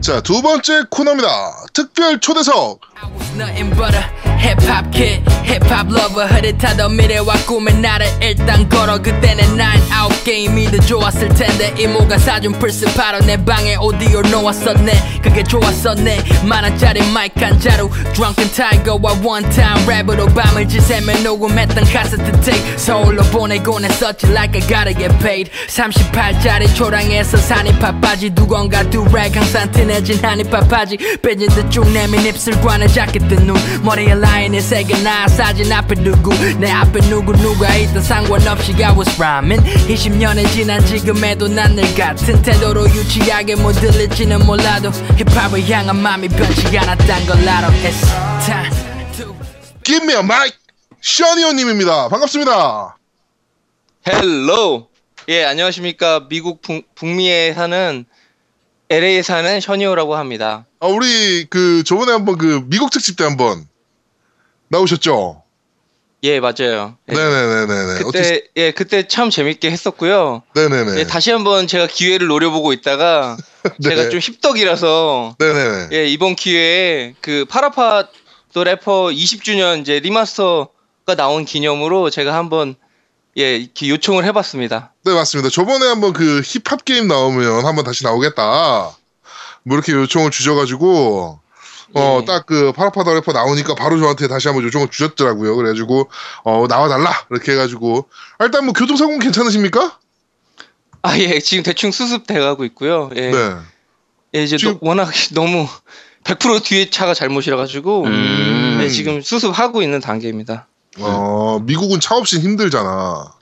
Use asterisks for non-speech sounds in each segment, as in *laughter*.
자, 두 번째 코너입니다. 특별 초대석. 힙합 kid 힙합 lover 흐릿하던 미래와 꿈의 나를 일단 걸어. 그때는 난 아홉 게임이 더 좋았을 텐데 이모가 사준 플스 바로 내 방에 오디오 놓았었네. 그게 좋았었네. 만원짜리 마이크 한 자루 Drunken Tiger와 time 랩으로 밤을 지새며 녹음했던 카세트 테이프 서울로 보내곤 했었지 like I gotta get paid. 38짜리 초량에서 산 힙합 바지 두건과 durag 항상 티내진 한 힙합 바지. 삐진 듯 쭉 내민 입술과는 작게 뜬 눈 머리에 라 인에 새겨 나 사진 앞에 누구 내 앞에 누구 누가 있든 상관없이 I was rhyming 20년이 지난 지금에도 난 늘 같은 태도로 유치하게 못 들릴지는 몰라도 힙합을 향한 마음이 변치 않았단 걸 알아 It's time to Give me a mic. 셔니오님입니다. 반갑습니다. Hello. 예, 안녕하십니까. 미국 북, 북미에 사는 LA에 사는 셔니오라고 합니다. 아, 우리 그 저번에 한번 그 미국 특집 때 한번 나오셨죠? 예, 맞아요. 예. 네네네네. 그때 예, 그때 참 재밌게 했었고요. 네네네. 예, 다시 한번 제가 기회를 노려보고 있다가 *laughs* 네. 제가 좀 힙덕이라서 네네네. 예, 이번 기회에 그 PaRappa the Rapper 20주년 이제 remaster가 나온 기념으로 제가 한번 예, 이렇게 요청을 해봤습니다. 네 맞습니다. 저번에 한번 그 힙합 게임 나오면 한번 다시 나오겠다. 뭐 이렇게 요청을 주셔가지고 어 예. 딱그 파라파더 래퍼 나오니까 바로 저한테 다시 한번 요청을 주셨더라고요. 그래가지고 어 나와달라 이렇게 해가지고 아, 일단 뭐 교통사고 는 괜찮으십니까? 아, 예, 지금 대충 수습돼가고 있고요. 예. 네. 예, 이제 지금- 너- 워낙 *laughs* 너무 100% 뒤에 차가 잘못이라 가지고 음. 네, 지금 수습하고 있는 단계입니다. 어 미국은 차 없이 힘들잖아.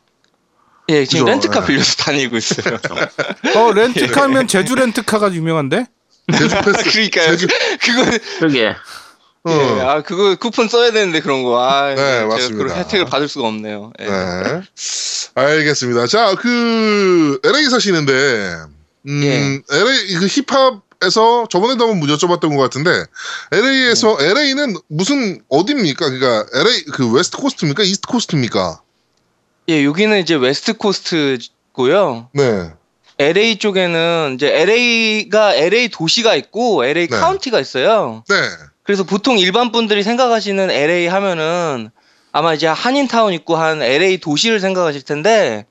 예, 지금 그죠, 렌트카 예. 빌려서 다니고 있어요. 어 렌트카면 *laughs* 제주 렌트카가 유명한데? 제주 패스. *laughs* 그러니까요. 제주- 그거 그러게. 어. 예, 아 그거 쿠폰 써야 되는데 그런 거. 아, 네, 제가 맞습니다. 그런 혜택을 받을 수가 없네요. 예. 네. 알겠습니다. 자, 그 LA 사시는데 음, 예. LA 그 힙합에서 저번에도 한번 여쭤봤던 것 같은데 LA에서 네. LA는 무슨 어디입니까? 그러니까 LA 그 West Coast입니까? East Coast입니까? 예, 여기는 이제 West Coast고요. 네. LA 쪽에는 이제 LA가 LA 도시가 있고 LA 네. 카운티가 있어요. 네. 그래서 보통 일반 분들이 생각하시는 LA 하면은 아마 이제 한인타운 있고 한 LA 도시를 생각하실 텐데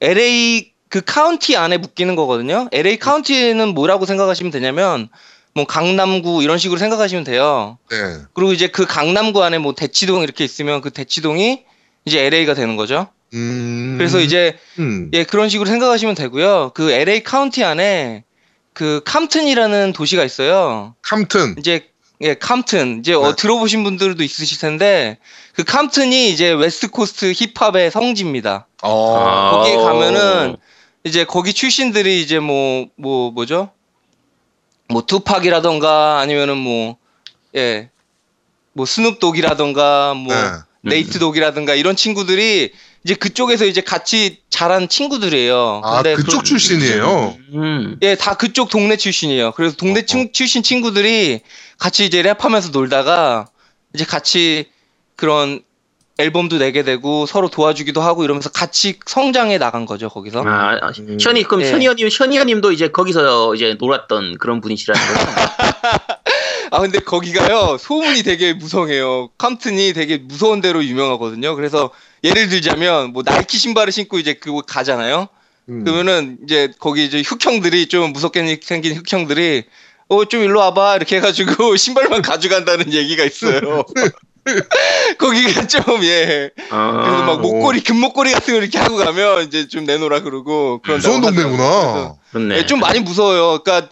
네. LA 그 카운티 안에 묶이는 거거든요. LA 카운티는 뭐라고 생각하시면 되냐면 뭐 강남구 이런 식으로 생각하시면 돼요. 네. 그리고 이제 그 강남구 안에 뭐 대치동 이렇게 있으면 그 대치동이 이제 LA가 되는 거죠. 음. 그래서 이제 음. 예 그런 식으로 생각하시면 되고요. 그 LA 카운티 안에 그 캄튼이라는 도시가 있어요. 캄튼. 이제 예 캄튼 이제 어, 네. 들어보신 분들도 있으실 텐데 그 캄튼이 이제 West Coast 힙합의 성지입니다. 어. 거기에 아. 가면은 이제 거기 출신들이 이제 뭐뭐 뭐, 죠 뭐 투팍이라던가 아니면은 뭐 예. 뭐 스눕독이라던가 뭐 네. 네이트 독이라든가 이런 친구들이 이제 그쪽에서 이제 같이 자란 친구들이에요. 아, 근데 그쪽 그- 출신이에요. 음. 예, 다 그쪽 동네 출신이에요. 그래서 동네 어, 친- 출신 친구들이 같이 이제 랩하면서 놀다가 이제 같이 그런 앨범도 내게 되고 서로 도와주기도 하고 이러면서 같이 성장해 나간 거죠 거기서. 아, 아, 션이 그럼 예. 션이님 션이님도 이제 거기서 이제 놀았던 그런 분이시라는 거죠? *laughs* 아 근데 거기가요 소문이 되게 무성해요. 캄튼이 되게 무서운 데로 유명하거든요. 그래서 예를 들자면 뭐 나이키 신발을 신고 이제 그거 가잖아요. 음. 그러면은 이제 거기 이제 흑형들이 좀 무섭게 생긴 흑형들이 어 좀 일로 와봐 이렇게 해가지고 *laughs* 신발만 가져간다는 얘기가 있어요. *laughs* 거기가 좀 예. 아, 그래서 막 뭐- 목걸이 금목걸이 같은 거 이렇게 하고 가면 이제 좀 내놓으라 그러고 그런 무서운 동네구나. 예, 좀 많이 무서워요. 그러니까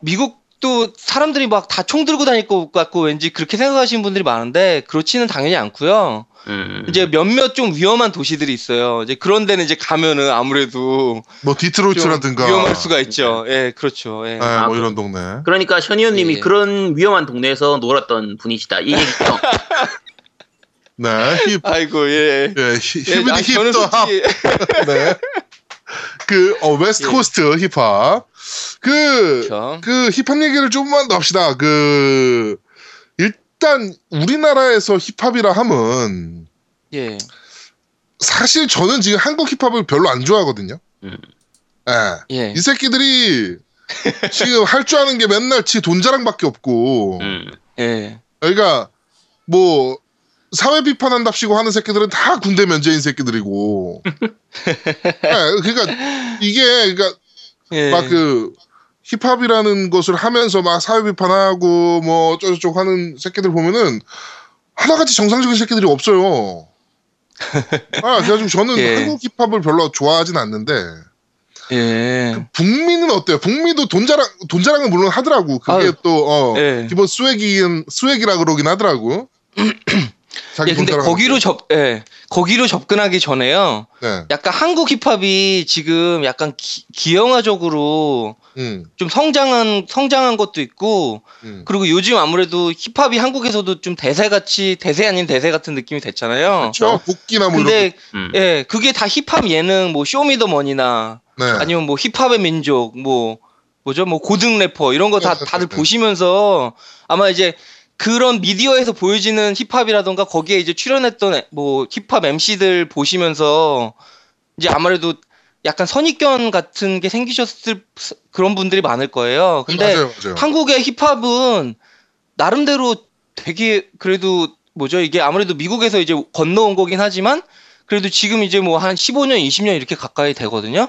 미국 도 사람들이 막 다 총 들고 다닐 것 같고 왠지 그렇게 생각하시는 분들이 많은데 그렇지는 당연히 않고요. 음. 이제 몇몇 좀 위험한 도시들이 있어요. 이제 그런 데는 이제 가면은 아무래도 뭐좀 디트로이트라든가 위험할 수가 있죠. 예, 그렇죠. 예. 네, 아, 뭐 그- 이런 동네. 그러니까 셔니오님이 예. 그런 위험한 동네에서 놀았던 분이시다. 이 얘기죠. *laughs* 네. 힙. 아이고 예. 예, 히- 예, 아, 힙도 합. 솔직히 *laughs* 네. 그, 어, West 예. Coast 힙합. 그, 그렇죠. 그 힙합 얘기를 조금만 더 합시다. 그, 일단 우리나라에서 힙합이라 함은 예. 사실 저는 지금 한국 힙합을 별로 안 좋아하거든요. 음. 예. 예. 이 새끼들이 *laughs* 지금 할 줄 아는 게 맨날 지 돈 자랑밖에 없고 음. 예. 그러니까 뭐 사회 비판한답시고 하는 새끼들은 다 군대 면제인 새끼들이고 네, *laughs* 그러니까 이게 그러니까 예. 막그 힙합이라는 것을 하면서 막 사회 비판하고 뭐 어쩌고저쩌고 하는 새끼들 보면은 하나같이 정상적인 새끼들이 없어요. *laughs* 아, 그래가지고 저는 예. 한국 힙합을 별로 좋아하진 않는데 예. 북미는 어때요? 북미도 돈 자랑 돈 자랑은 물론 하더라고. 그게 아유, 또 어, 예. 기본 swag이긴 swag이라 그러긴 하더라고. *clears throat* 자기 예, 돈 근데. 거기로 접, 예. 거기로 접근하기 전에요. 네. 약간 한국 힙합이 지금 약간 기, 기형아적으로 음, 좀 성장한 성장한 것도 있고 음. 그리고 요즘 아무래도 힙합이 한국에서도 좀 대세같이 대세 아닌 대세 같은 느낌이 됐잖아요. 저 복귀나 뭐 이런. 근데 음. 예 그게 다 힙합 예능 뭐 쇼미더머니나 네. 아니면 뭐 힙합의 민족 뭐 뭐죠 뭐 고등 래퍼 이런 거다 네, 다들 네, 네. 보시면서 아마 이제 그런 미디어에서 보여지는 힙합이라던가 거기에 이제 출연했던 에- 뭐 힙합 MC들 보시면서 이제 아무래도 약간 선입견 같은 게 생기셨을 스- 그런 분들이 많을 거예요. 근데 맞아요, 맞아요. 한국의 힙합은 나름대로 되게 그래도 뭐죠 이게 아무래도 미국에서 이제 건너온 거긴 하지만 그래도 지금 이제 뭐 한 15년, 20년 이렇게 가까이 되거든요.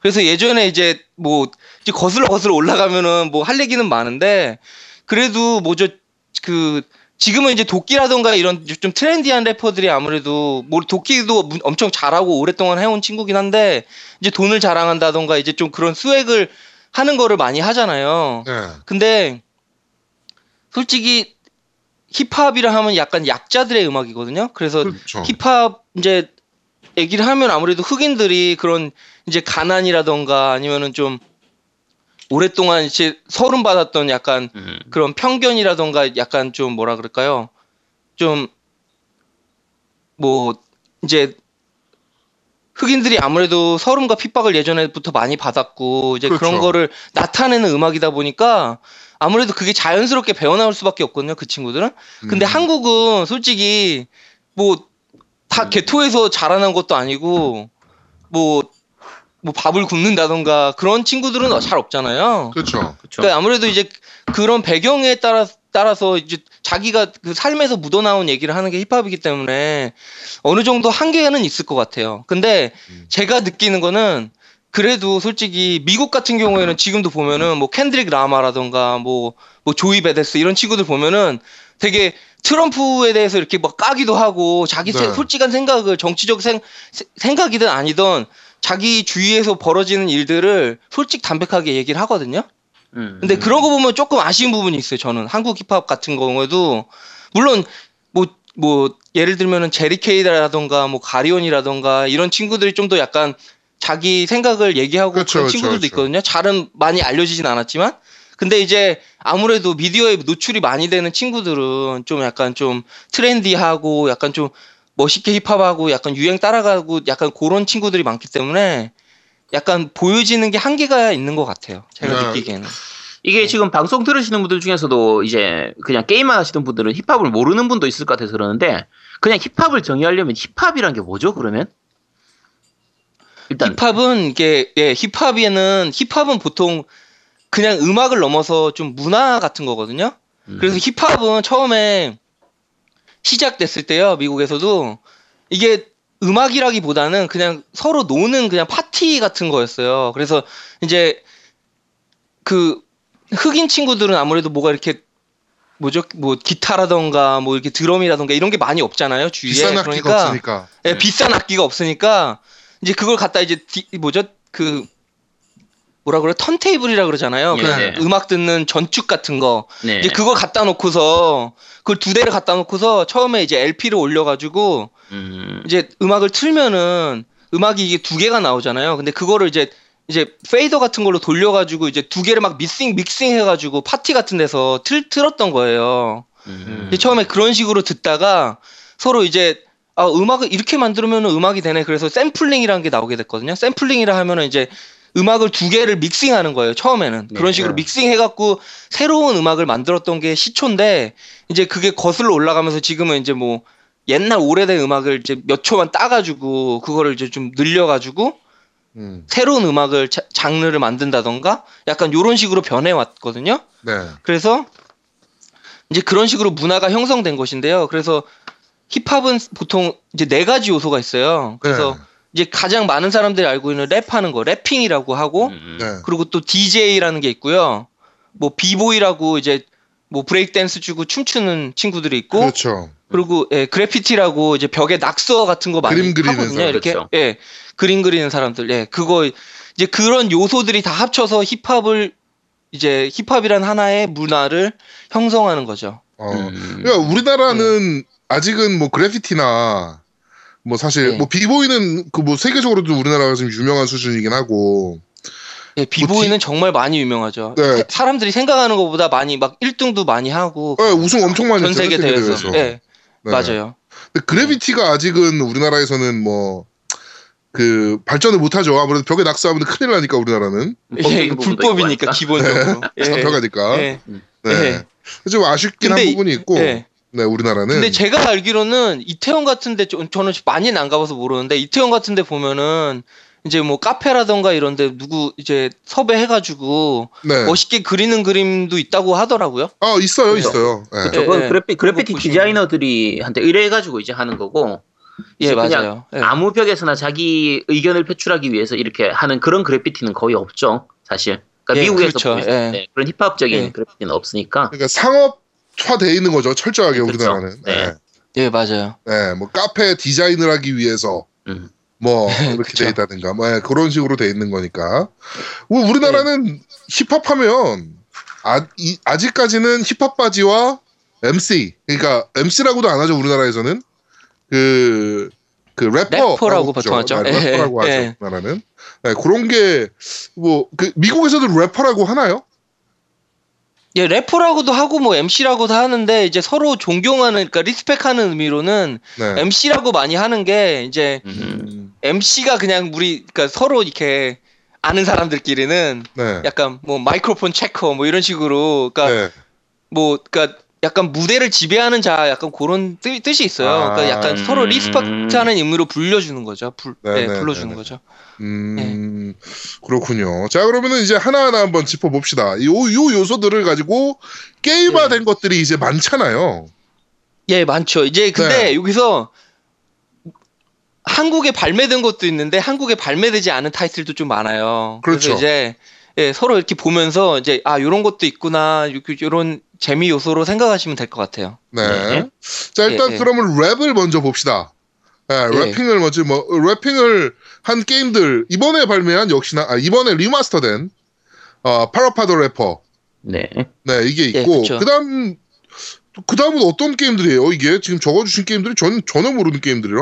그래서 예전에 이제 뭐 이제 거슬러 거슬러 올라가면은 뭐 할 얘기는 많은데 그래도 뭐죠 그 지금은 이제 도끼라던가 이런 좀 트렌디한 래퍼들이 아무래도 뭐 도끼도 무- 엄청 잘하고 오랫동안 해온 친구긴 한데 이제 돈을 자랑한다던가 이제 좀 그런 스웩을 하는 거를 많이 하잖아요. 네. 근데 솔직히 힙합이라 하면 약간 약자들의 음악이거든요. 그래서 그렇죠. 힙합 이제 얘기를 하면 아무래도 흑인들이 그런 이제 가난이라던가 아니면은 좀 오랫동안 이제 서름 받았던 약간 음. 그런 편견이라던가 약간 좀 뭐라 그럴까요? 좀 뭐 이제 흑인들이 아무래도 서름과 핍박을 예전에부터 많이 받았고 이제 그 그렇죠. 런 거를 나타내는 음악이다 보니까 아무래도 그게 자연스럽게 배어나올 수밖에 없거든요. 그 친구들은. 근데 음. 한국은 솔직히 뭐다 개토에서 자라난 것도 아니고 뭐 뭐 밥을 굽는다던가 그런 친구들은 잘 없잖아요. 그렇죠. 그렇죠. 그러니까 아무래도 이제 그런 배경에 따라 따라서 이제 자기가 그 삶에서 묻어나온 얘기를 하는 게 힙합이기 때문에 어느 정도 한계는 있을 것 같아요. 근데 음. 제가 느끼는 거는 그래도 솔직히 미국 같은 경우에는 지금도 보면은 뭐 캔드릭 라마라던가 뭐, 뭐 조이 베데스 이런 친구들 보면은 되게 트럼프에 대해서 이렇게 막 까기도 하고 자기 네. 세- 솔직한 생각을 정치적 생, 세- 생각이든 아니든 자기 주위에서 벌어지는 일들을 솔직 담백하게 얘기를 하거든요. 음. 근데 그런 거 보면 조금 아쉬운 부분이 있어요. 저는 한국 힙합 같은 경우에도 물론 뭐뭐 예를 들면은 제리 케이라던가 뭐 가리온이라던가 이런 친구들이 좀 더 약간 자기 생각을 얘기하고 그 그렇죠, 런 그렇죠, 친구들도 그렇죠. 있거든요. 잘은 많이 알려지진 않았지만 근데 이제 아무래도 미디어에 노출이 많이 되는 친구들은 좀 약간 좀 트렌디하고 약간 좀 멋있게 힙합하고 약간 유행 따라가고 약간 그런 친구들이 많기 때문에 약간 보여지는 게 한계가 있는 것 같아요. 제가 네. 느끼기에는. 이게 지금 방송 들으시는 분들 중에서도 이제 그냥 게임만 하시던 분들은 힙합을 모르는 분도 있을 것 같아서 그러는데 그냥 힙합을 정의하려면 힙합이란 게 뭐죠 그러면? 일단 힙합은 이게 예, 힙합에는 힙합은 보통 그냥 음악을 넘어서 좀 문화 같은 거거든요. 음. 그래서 힙합은 처음에 시작됐을 때요, 미국에서도 이게 음악이라기보다는 그냥 서로 노는 그냥 파티 같은 거였어요. 그래서 이제 그 흑인 친구들은 아무래도 뭐가 이렇게 뭐죠, 뭐 기타라던가 뭐 이렇게 드럼이라던가 이런 게 많이 없잖아요, 주위에. 비싼 악기가 그러니까 없으니까. 예, 비싼 악기가 없으니까 이제 그걸 갖다 이제 디- 뭐죠 그 뭐라 그래 턴테이블이라 그러잖아요. 예, 그 예. 음악 듣는 전축 같은 거 네. 이제 그걸 갖다 놓고서 그걸 두 대를 갖다 놓고서 처음에 이제 LP를 올려가지고 음. 이제 음악을 틀면은 음악이 이게 두 개가 나오잖아요. 근데 그거를 이제 이제 페이더 같은 걸로 돌려가지고 이제 두 개를 막 믹싱 믹싱 해가지고 파티 같은 데서 틀 틀었던 거예요. 음. 처음에 그런 식으로 듣다가 서로 이제 아 음악을 이렇게 만들면 음악이 되네 그래서 샘플링이라는 게 나오게 됐거든요 샘플링이라 하면은 이제 음악을 두 개를 믹싱하는 거예요 처음에는 그런 식으로 네. 믹싱해갖고 새로운 음악을 만들었던 게 시초인데 이제 그게 거슬러 올라가면서 지금은 이제 뭐 옛날 오래된 음악을 이제 몇 초만 따가지고 그거를 이제 좀 늘려가지고 음. 새로운 음악을 자- 장르를 만든다던가 약간 요런 식으로 변해 왔거든요. 네. 그래서 이제 그런 식으로 문화가 형성된 것인데요. 그래서 힙합은 보통 이제 네 가지 요소가 있어요. 그래서 네. 이제 가장 많은 사람들이 알고 있는 랩하는 거, 래핑이라고 하고 음. 네. 그리고 또 DJ라는 게 있고요. 뭐 비보이라고 이제 뭐 브레이크 댄스 주고 춤추는 친구들이 있고 그렇죠. 그리고 예, 그래피티라고 이제 벽에 낙서 같은 거 많이 그림 그리는 하거든요. 사람, 이렇게 그렇죠. 예, 그림 그리는 사람들. 예, 그거 이제 그런 요소들이 다 합쳐서 힙합을 이제 힙합이란 하나의 문화를 형성하는 거죠. 어. 음. 그러니까 우리나라는 아직은 뭐 그래피티나 뭐 사실 네. 뭐 비보이는 그 뭐 세계적으로도 우리나라가 좀 유명한 수준이긴 하고 예, 비보이는 정말 많이 유명하죠. 네. 사람들이 생각하는 것보다 많이 막 1등도 많이 하고 네, 우승 엄청 많이 전 세계 대회에서. 세계대회에서. 예, 네. 맞아요. 근데 그래비티가 아직은 우리나라에서는 뭐 그 발전을 못하죠. 아무래도 벽에 낙서하면 큰일 나니까 우리나라는 예, 불법이니까. 기본적으로. *laughs* 예, 잡혀가니까. 예, 네. 예. 좀 아쉽긴 한 부분이 있고. 예. 네, 우리나라는. 근데 제가 알기로는 이태원 같은데 저- 저는 많이는 안 가봐서 모르는데 이태원 같은데 보면은 이제 뭐 카페라던가 이런데 누구 이제 섭외해가지고 네. 멋있게 그리는 그림도 있다고 하더라고요. 아 있어요, 그래서- 있어요. 네. 예, 그건 예. 그래피, 그래피티 디자이너들이 한테 의뢰해가지고 이제 하는 거고 예 이제 그냥 맞아요. 예. 아무 벽에서나 자기 의견을 표출하기 위해서 이렇게 하는 그런 그래피티는 거의 없죠 사실 그러니까 예, 미국에서 그렇죠. 예. 때 그런 힙합적인 예. 그래피티는 없으니까 그러니까 상업화 돼 있는 거죠, 철저하게. 우리나라는. 네. 네. 예 맞아요. 네, 뭐 카페 디자인을 하기 위해서 음. 뭐 *laughs* 이렇게. 돼 있다든가 뭐 예, 그런 식으로 돼 있는 거니까. 뭐 우리나라는 힙합 하면 아, 이, 아직까지는 힙합 바지와 MC 그러니까 MC라고도 안 하죠 우리나라에서는 그. 그 래퍼 래퍼라고 보통 하죠. 예, 래퍼라고 하죠 예. 우리나라는 네, 그런 게 뭐 그 미국에서도 래퍼라고 하나요? 예 래퍼라고도 하고 뭐 MC라고도 하는데 이제 서로 존경하는 그러니까 respect하는 의미로는 네. MC라고 많이 하는 게 이제 음. MC가 그냥 우리 그러니까 서로 이렇게 아는 사람들끼리는 네. 약간 뭐 microphone checker 뭐 이런 식으로 그러니까 네. 뭐 그러니까 약간 무대를 지배하는 자 약간 그런 뜻, 뜻이 있어요. 아, 그러니까 약간 음. 서로 리스펙트하는 의미로 불려주는 거죠. 불, 네, 네, 네, 불러주는 네, 네. 거죠. 음, 그렇군요. 자, 그러면은 이제 하나하나 한번 짚어봅시다. 요, 요 요소들을 가지고 게임화된 것들이 이제 많잖아요. 예, 많죠. 이제 근데 네. 여기서 한국에 발매된 것도 있는데 한국에 발매되지 않은 타이틀도 좀 많아요. 그렇죠. 래서 이제 예, 서로 이렇게 보면서 이제 아 요런 것도 있구나 요- 요런 재미 요소로 생각하시면 될 것 같아요. 네. 네. 자, 일단 예, 예. 그러면 랩을 먼저 봅시다. 예, 예. rapping을 먼저, 뭐, rapping을 한 게임들, 이번에 발매한 역시나, 아, 이번에 remaster된, 어, PaRappa the Rapper. 네. 네, 이게 예, 있고, 그쵸. 그 다음, 그 다음은 어떤 게임들이에요? 이게 지금 적어주신 게임들이 전, 전혀 모르는 게임들이라.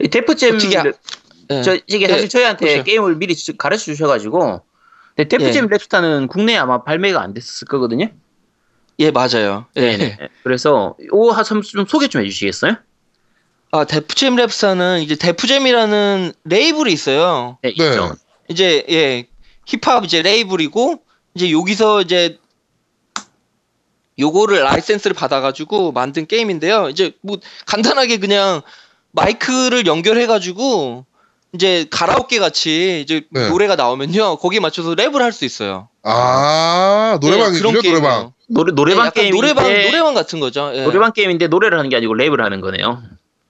이 Def Jam 어떻게 아- 예. 저 이게 사실 예, 저희한테 그렇죠. 게임을 미리 가르쳐 주셔가지고 근데 Def Jam 예. Rapstar는 국내에 아마 발매가 안 됐을 거거든요. 예, 맞아요. 예. 네. *laughs* 그래서 오 하좀 좀 소개 좀 해주시겠어요? 아, Def Jam Rapstar는 이제 Def Jam이라는 레이블이 있어요. 네, 있죠. 이제 예 힙합 이제 레이블이고 이제 여기서 이제 요거를 라이센스를 받아가지고 만든 게임인데요. 이제 뭐 간단하게 그냥 마이크를 연결해가지고 이제 가라오케 같이 이제 네. 노래가 나오면요 거기에 맞춰서 랩을 할 수 있어요. 아, 예, 그런 노래방. 노래 예, 노래방 약간 게임인데 노래방 노래방 같은 거죠. 예. 노래방 게임인데 노래를 하는 게 아니고 랩을 하는 거네요.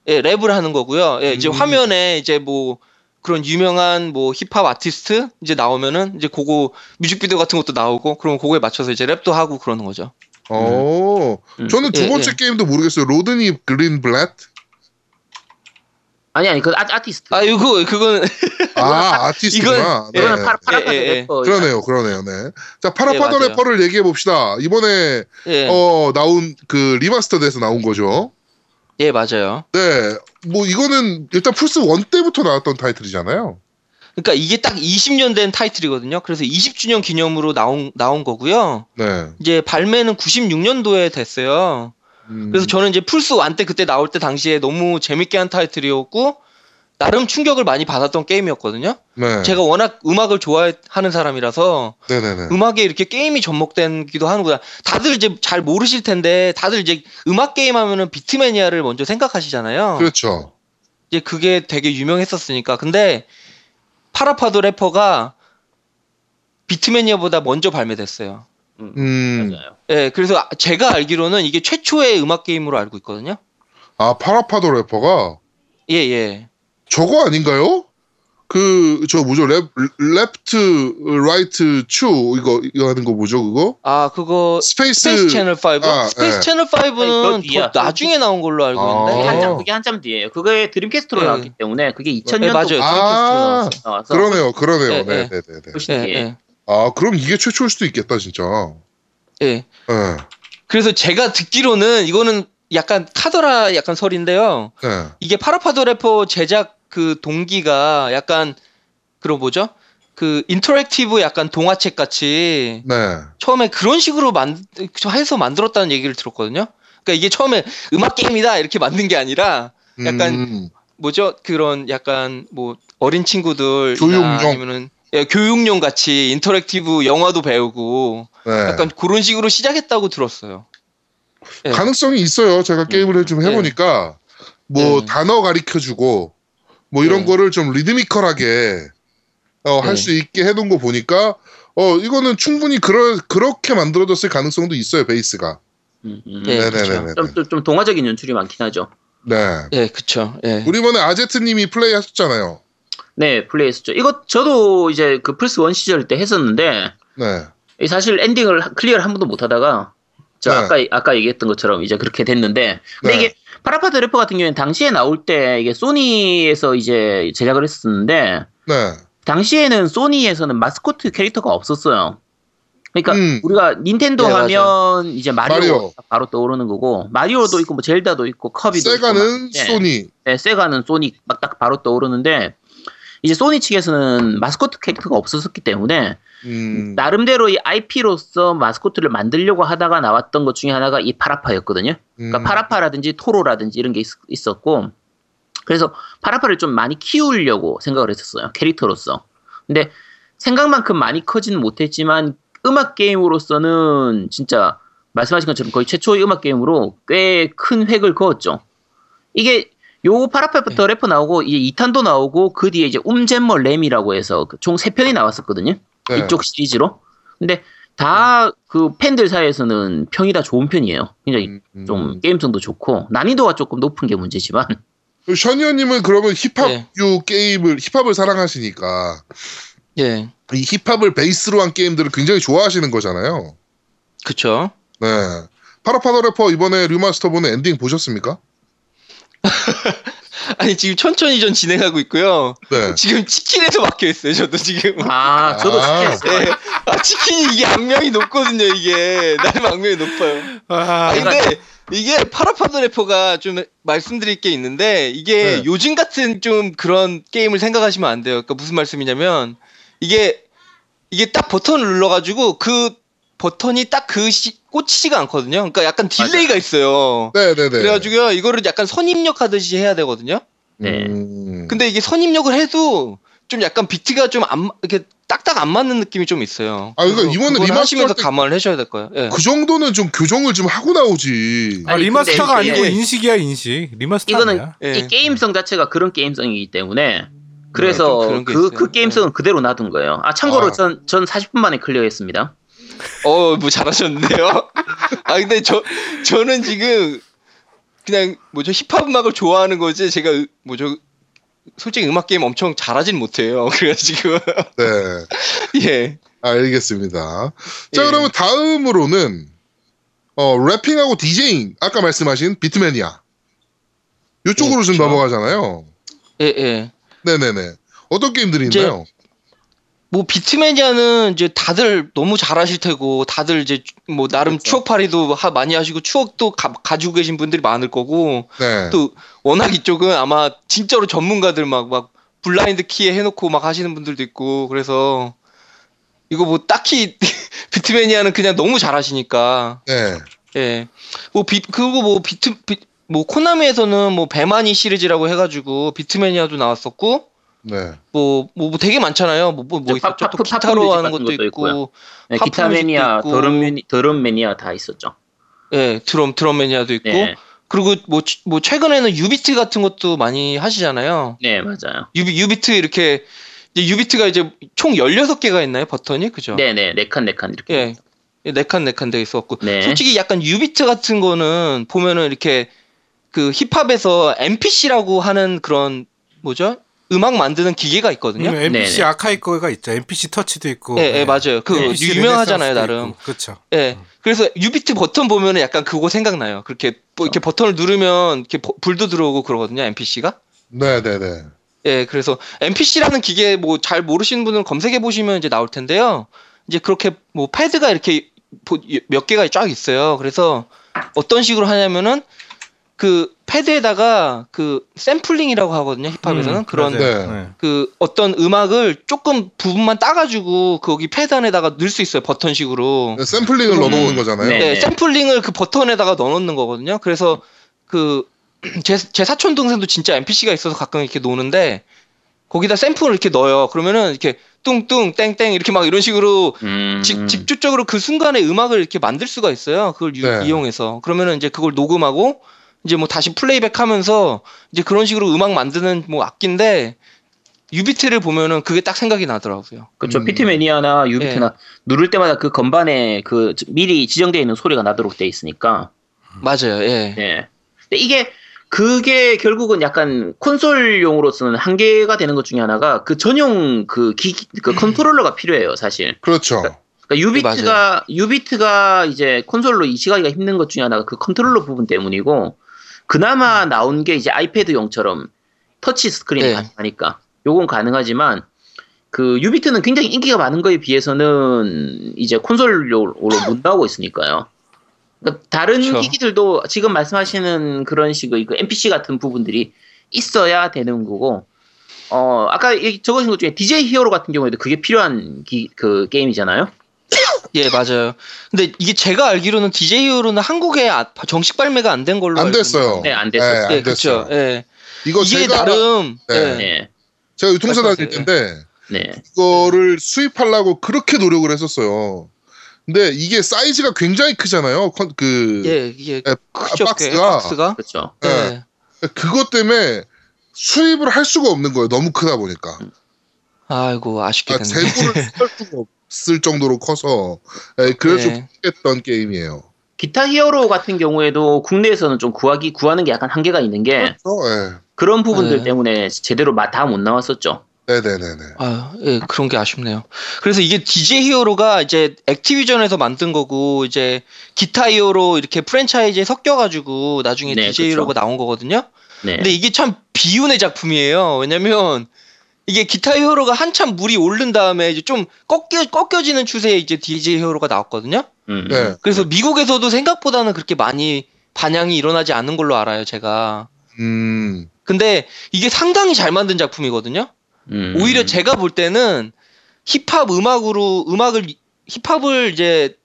예, 랩을 하는 거고요. 예, 이제 음. 화면에 이제 뭐 그런 유명한 뭐 힙합 아티스트 이제 나오면은 이제 그거 뮤직비디오 같은 것도 나오고 그럼 그거에 맞춰서 이제 랩도 하고 그러는 거죠. 어, 음. 저는 두 예, 번째 예. 게임도 모르겠어요. Rodney Greenblat? 아니 아니 그 아, 아티스트. 아, 이거 그거는 아, *laughs* 아티스트구나. 네. 이거는 PaRappa PaRappa 예, 예, 예. Rapper. 그러네요, 그러네요, 네. 자, PaRappa the 예. Rapper를 얘기해 봅시다. 이번에, 예, 어, 나온, 그, remaster돼서 나온 거죠. 예 맞아요. 네. 뭐, 이거는 일단 플스1 때부터 나왔던 타이틀이잖아요. 그러니까 이게 딱 20년 된 타이틀이거든요. 그래서 20주년 기념으로 나온 나온 거고요. 네. 이제 발매는 96년도에 됐어요. 음, 그래서 저는 이제 플스 1때 그때 나올 때 당시에 너무 재밌게 한 타이틀이었고 나름 충격을 많이 받았던 게임이었거든요. 네. 제가 워낙 음악을 좋아하는 사람이라서 네네네. 음악에 이렇게 게임이 접목된기도 하는구나. 다들 이제 잘 모르실 텐데 다들 이제 음악 게임 하면은 비트매니아를 먼저 생각하시잖아요. 그렇죠. 이제 그게 되게 유명했었으니까. 근데 파라파도 래퍼가 비트매니아보다 먼저 발매됐어요. 음, 음. 맞아요. 예, 그래서 아- 제가 알기로는 이게 최초의 음악 게임으로 알고 있거든요. 아 PaRappa the Rapper가 예, 예. 저거 아닌가요? 그 저 뭐죠? left left right chu 이거 이거 하는 거 뭐죠? 그거? 아, 그거 Space Space Channel 5? 아, Space 예. 채널 아니, 5는 그거 뒤야. 더 나중에 나온 걸로 알고 아. 있는데. 한참 그게 한참 뒤에요. 그게 Dreamcast로 예. 나왔기 때문에 그게 2000년도 네, 맞아요. 아, 나와서 그러네요, 그러네요. 예, 네, 예. 네, 네, 네. 아 그럼 이게 최초일 수도 있겠다 진짜. 예. 예. 그래서 제가 듣기로는 이거는 약간 카더라 약간 설인데요. 네. 이게 PaRappa the Rapper 제작 그 동기가 약간 그런 뭐죠? 그 interactive 약간 동화책 같이 네. 처음에 그런 식으로 만 해서 만들었다는 얘기를 들었거든요. 그러니까 이게 처음에 음악 게임이다 이렇게 만든 게 아니라 약간 음, 뭐죠? 그런 약간 뭐 어린 친구들. 아니면은 예, 교육용 같이 interactive 영화도 배우고 네. 약간 그런 식으로 시작했다고 들었어요. 예. 가능성이 있어요. 제가 게임을 좀 해보니까 뭐 네. 단어 가리켜주고 뭐 이런 네. 거를 좀 리드미컬하게 어, 할 네. 수 있게 해놓은 거 보니까 어 이거는 충분히 그러, 그렇게 만들어졌을 가능성도 있어요 베이스가. 음, 음. 예, 네네네. 좀, 좀, 좀 동화적인 연출이 많긴 하죠. 네. 예, 그쵸. 예. 우리 이번에 아제트님이 플레이 하셨잖아요. 네, 플레이했었죠. 이거 저도 이제 그 플스 원 시절 때 했었는데 네. 이 사실 엔딩을 하- 클리어를 한 번도 못 하다가 저 네. 아까 아까 얘기했던 것처럼 이제 그렇게 됐는데 근데 네. 이게 PaRappa the Rapper 같은 경우에는 당시에 나올 때 이게 소니에서 이제 제작을 했었는데 네. 당시에는 소니에서는 마스코트 캐릭터가 없었어요. 그러니까 음. 우리가 닌텐도 네, 하면 이제 마리오, 마리오. 바로 떠오르는 거고 마리오도 있고 뭐 젤다도 있고 커비도 세가는 있고 막, 네. 소니. 네, 세가는 소니 막 딱 바로 떠오르는데 이제 소니 측에서는 마스코트 캐릭터가 없었기 때문에 음. 나름대로 이 IP로서 마스코트를 만들려고 하다가 나왔던 것 중에 하나가 이 파라파였거든요. 그러니까 음. 파라파라든지 토로라든지 이런 게 있, 었고 그래서 파라파를 좀 많이 키우려고 생각을 했었어요. 캐릭터로서. 근데 생각만큼 많이 커지는 못했지만 음악 게임으로서는 진짜 말씀하신 것처럼 거의 최초의 음악 게임으로 꽤 큰 획을 그었죠. 이게 요 파라파부터 래퍼 나오고 이제 2탄도 나오고 그 뒤에 이제 움잼머 램이라고 해서 그총 3편이 나왔었거든요. 네. 이쪽 시리즈로. 근데 다 그 팬들 사이에서는 평이 다 좋은 편이에요. 굉장히 음. 좀 게임성도 좋고 난이도가 조금 높은 게 문제지만 션이언님은 그러면 힙합 네. 유 게임을 힙합을 사랑하시니까 예. 이 힙합을 베이스로 한 게임들을 굉장히 좋아하시는 거잖아요. 그쵸. 네. PaRappa the Rapper 이번에 remaster본의 엔딩 보셨습니까? *laughs* 아니, 지금 천천히 전 진행하고 있고요. 네. 지금 치킨에서 막혀 있어요, 저도 지금. 아 저도 아. 스트레스 예. 아, 치킨이 이게 악명이 높거든요, 이게. 나름 악명이 높아요. 아, 아, 근데 이게 PaRappa the Rapper가 좀 말씀드릴 게 있는데 이게 네. 요즘 같은 좀 그런 게임을 생각하시면 안 돼요. 그러니까 무슨 말씀이냐면 이게 이게 딱 버튼 을 눌러가지고 그 버튼이 딱그 꽂히지가 않거든요. 그러니까 약간 delay가 있어요. 네네네. 그래가지고요 이거를 약간 선입력하듯이 해야 되거든요. 네. 음. 근데 이게 선입력을 해도 좀 약간 비트가 좀 안 이렇게 딱딱 안 맞는 느낌이 좀 있어요. 아, 그러니까 이번에 remaster 감안을 하셔야 될 거예요. 예. 그 정도는 좀 교정을 좀 하고 나오지. 아, 아니, remaster가 근데 아니고 이게- 이식이야 이식. remaster 이거는 아니야. 예. 이 게임성 자체가 그런 게임성이기 때문에 좀 그래서 게 그. 그 게임성은 그대로 놔둔 거예요. 아 참고로 아. 전, 전 40분 만에 클리어했습니다. 어, 뭐 잘하셨는데요? *laughs* 아, 근데 저, 저는 지금 그냥 뭐죠, 힙합 음악을 좋아하는 거지, 제가 으- 뭐죠, 솔직히 음악 게임 엄청 잘하진 못해요. *laughs* 그래가지고, 네. *laughs* 예. 알겠습니다. 자, 예. 그러면 다음으로는, 어, 래핑하고 디제잉, 아까 말씀하신 비트맨이야. 이쪽으로 예, 좀 그쵸. 넘어가잖아요. 예, 예. 네네네. 어떤 게임들이 이제- 있나요? 뭐, 비트매니아는 이제 다들 너무 잘하실 테고, 다들 이제 뭐, 나름 그렇죠. 추억팔이도 하- 많이 하시고, 추억도 가, 가지고 계신 분들이 많을 거고, 네. 또 워낙 이쪽은 아마 진짜로 전문가들 막, 막 블라인드 키에 해놓고 막 하시는 분들도 있고, 그래서 이거 뭐 딱히 *laughs* beatmania는 그냥 너무 잘하시니까, 네. 예. 뭐 비, 그리고 뭐 비트, 비, 뭐 코나미에서는 뭐 BEMANI 시리즈라고 해가지고 beatmania도 나왔었고, 네. 뭐, 뭐, 뭐 되게 많잖아요. 뭐, 뭐, 뭐저 파- 있었죠. 또 기타로 하는 것도 있고. 네, 기타 매니아, 있고. 드럼, 매니, 드럼 매니아 다 있었죠. 예, 드럼, 드럼 mania도 있고, 네, 그리고 뭐, 추- 뭐 최근에는 jubeat 같은 것도 많이 하시잖아요. 네 맞아요. 유비, jubeat 이렇게 이제 jubeat가 이제 총 16개가 있나요? 버튼이? 그죠? 네 네 네 칸 네 칸 이렇게. 예. 네 칸 네칸 돼 있었고. 네. 솔직히 약간 jubeat 같은 거는 보면은 이렇게 그 힙합에서 MPC라고 하는 그런 뭐죠? 음악 만드는 기계가 있거든요. 음, MPC 네네. AKAI 거가 있죠. MPC 터치도 있고. 예, 예, 맞아요. 그 MPC 유명하잖아요, 나름. 그렇죠. 예. 그래서 jubeat 버튼 보면은 약간 그거 생각나요. 그렇게 뭐 이렇게 버튼을 누르면 이렇게 버- 불도 들어오고 그러거든요, MPC가. 네 네 네. 예, 그래서 MPC라는 기계 뭐 잘 모르시는 분은 검색해 보시면 이제 나올 텐데요. 이제 그렇게 뭐 패드가 이렇게 보- 몇 개가 쫙 있어요. 그래서 어떤 식으로 하냐면은 그 패드에다가 그 샘플링이라고 하거든요, 힙합에서는 음, 그런. 네. 네. 그 어떤 음악을 조금 부분만 따가지고 거기 패드 안에다가 넣을 수 있어요, 버튼식으로. 샘플링을 넣어놓는 거잖아요. 네. 네, 샘플링을 그 버튼에다가 넣어놓는 거거든요. 그래서 그 *clears throat* 제 제 사촌 동생도 진짜 MPC가 있어서 가끔 이렇게 노는데 거기다 샘플을 이렇게 넣어요. 그러면은 이렇게 뚱뚱 땡땡 이렇게 막 이런 식으로 음, 직, 직접적으로 그 순간에 음악을 이렇게 만들 수가 있어요. 그걸 유- 네. 이용해서 그러면은 이제 그걸 녹음하고 이제 뭐 다시 playback 하면서 이제 그런 식으로 음악 만드는 뭐 악기인데 jubeat를 보면은 그게 딱 생각이 나더라고요. 그렇죠. 음. beatmania나 jubeat나 누를 때마다 그 건반에 그 미리 지정되어 있는 소리가 나도록 돼 있으니까. 맞아요. 예. 예. 근데 이게 그게 결국은 약간 콘솔용으로서는 한계가 되는 것 중에 하나가 그 전용 그 기기 그 *clears throat* 컨트롤러가 필요해요, 사실. 그렇죠. 그러니까 jubeat가 jubeat가 이제 콘솔로 이식하기가 힘든 것 중에 하나가 그 컨트롤러 부분 때문이고 그나마 나온 게 이제 iPad용처럼 터치 스크린이 네. 가능하니까 요건 가능하지만 그 jubeat는 굉장히 인기가 많은 거에 비해서는 이제 콘솔용으로 *laughs* 못 나오고 있으니까요. 그러니까 다른 그쵸. 기기들도 지금 말씀하시는 그런 식의 그 NPC 같은 부분들이 있어야 되는 거고 어 아까 이- 적으신 것 중에 DJ 히어로 같은 경우에도 그게 필요한 기, 그 게임이잖아요. 예, 맞아요. 근데 이게 제가 알기로는 DJ 히어로는 한국에 아- 정식 발매가 안 된 걸로 안 알고 됐어요. 네, 안 됐었어요. 네, 안 예, 그렇죠. 됐어요. 예. 이거 이게 제가 나름 네. 예. 네, 제가 유통사 다닐. 텐데 네, 이거를 수입하려고 그렇게 노력을 했었어요. 근데 이게 사이즈가 굉장히 크잖아요. 컨- 그 예, 이게 예, 크죠, 꽤, 박스가. 박스가. 그렇죠. 예. 그것 때문에 수입을 할 수가 없는 거예요. 너무 크다 보니까. 아이고 아쉽게 아, 됐네. 재고를 할 수가 없 을 정도로 커서 예, 그래서 네. 했던 게임이에요. 기타 히어로 같은 경우에도 국내에서는 좀 구하기 구하는 게 약간 한계가 있는 게 그렇죠? 예. 그런 부분들 네. 때문에 제대로 다 못 나왔었죠. 네네네네. 아, 예, 그런 게 아쉽네요. 그래서 이게 DJ 히어로가 이제 액티비전에서 만든 거고 이제 기타 히어로 이렇게 프랜차이즈에 섞여가지고 나중에 네, DJ 그쵸. 히어로가 나온 거거든요. 네, 근데 이게 참 비운의 작품이에요. 왜냐면 이게 기타 히어로가 한참 물이 오른 다음에 이제 좀 꺾여 꺾여지는 추세에 이제 DJ 히어로가 나왔거든요. 음, 네. 그래서 미국에서도 생각보다는 그렇게 많이 반향이 일어나지 않은 걸로 알아요, 제가. 음. 근데 이게 상당히 잘 만든 작품이거든요. 음. 오히려 제가 볼 때는 힙합 음악으로 음악을 힙합을 이제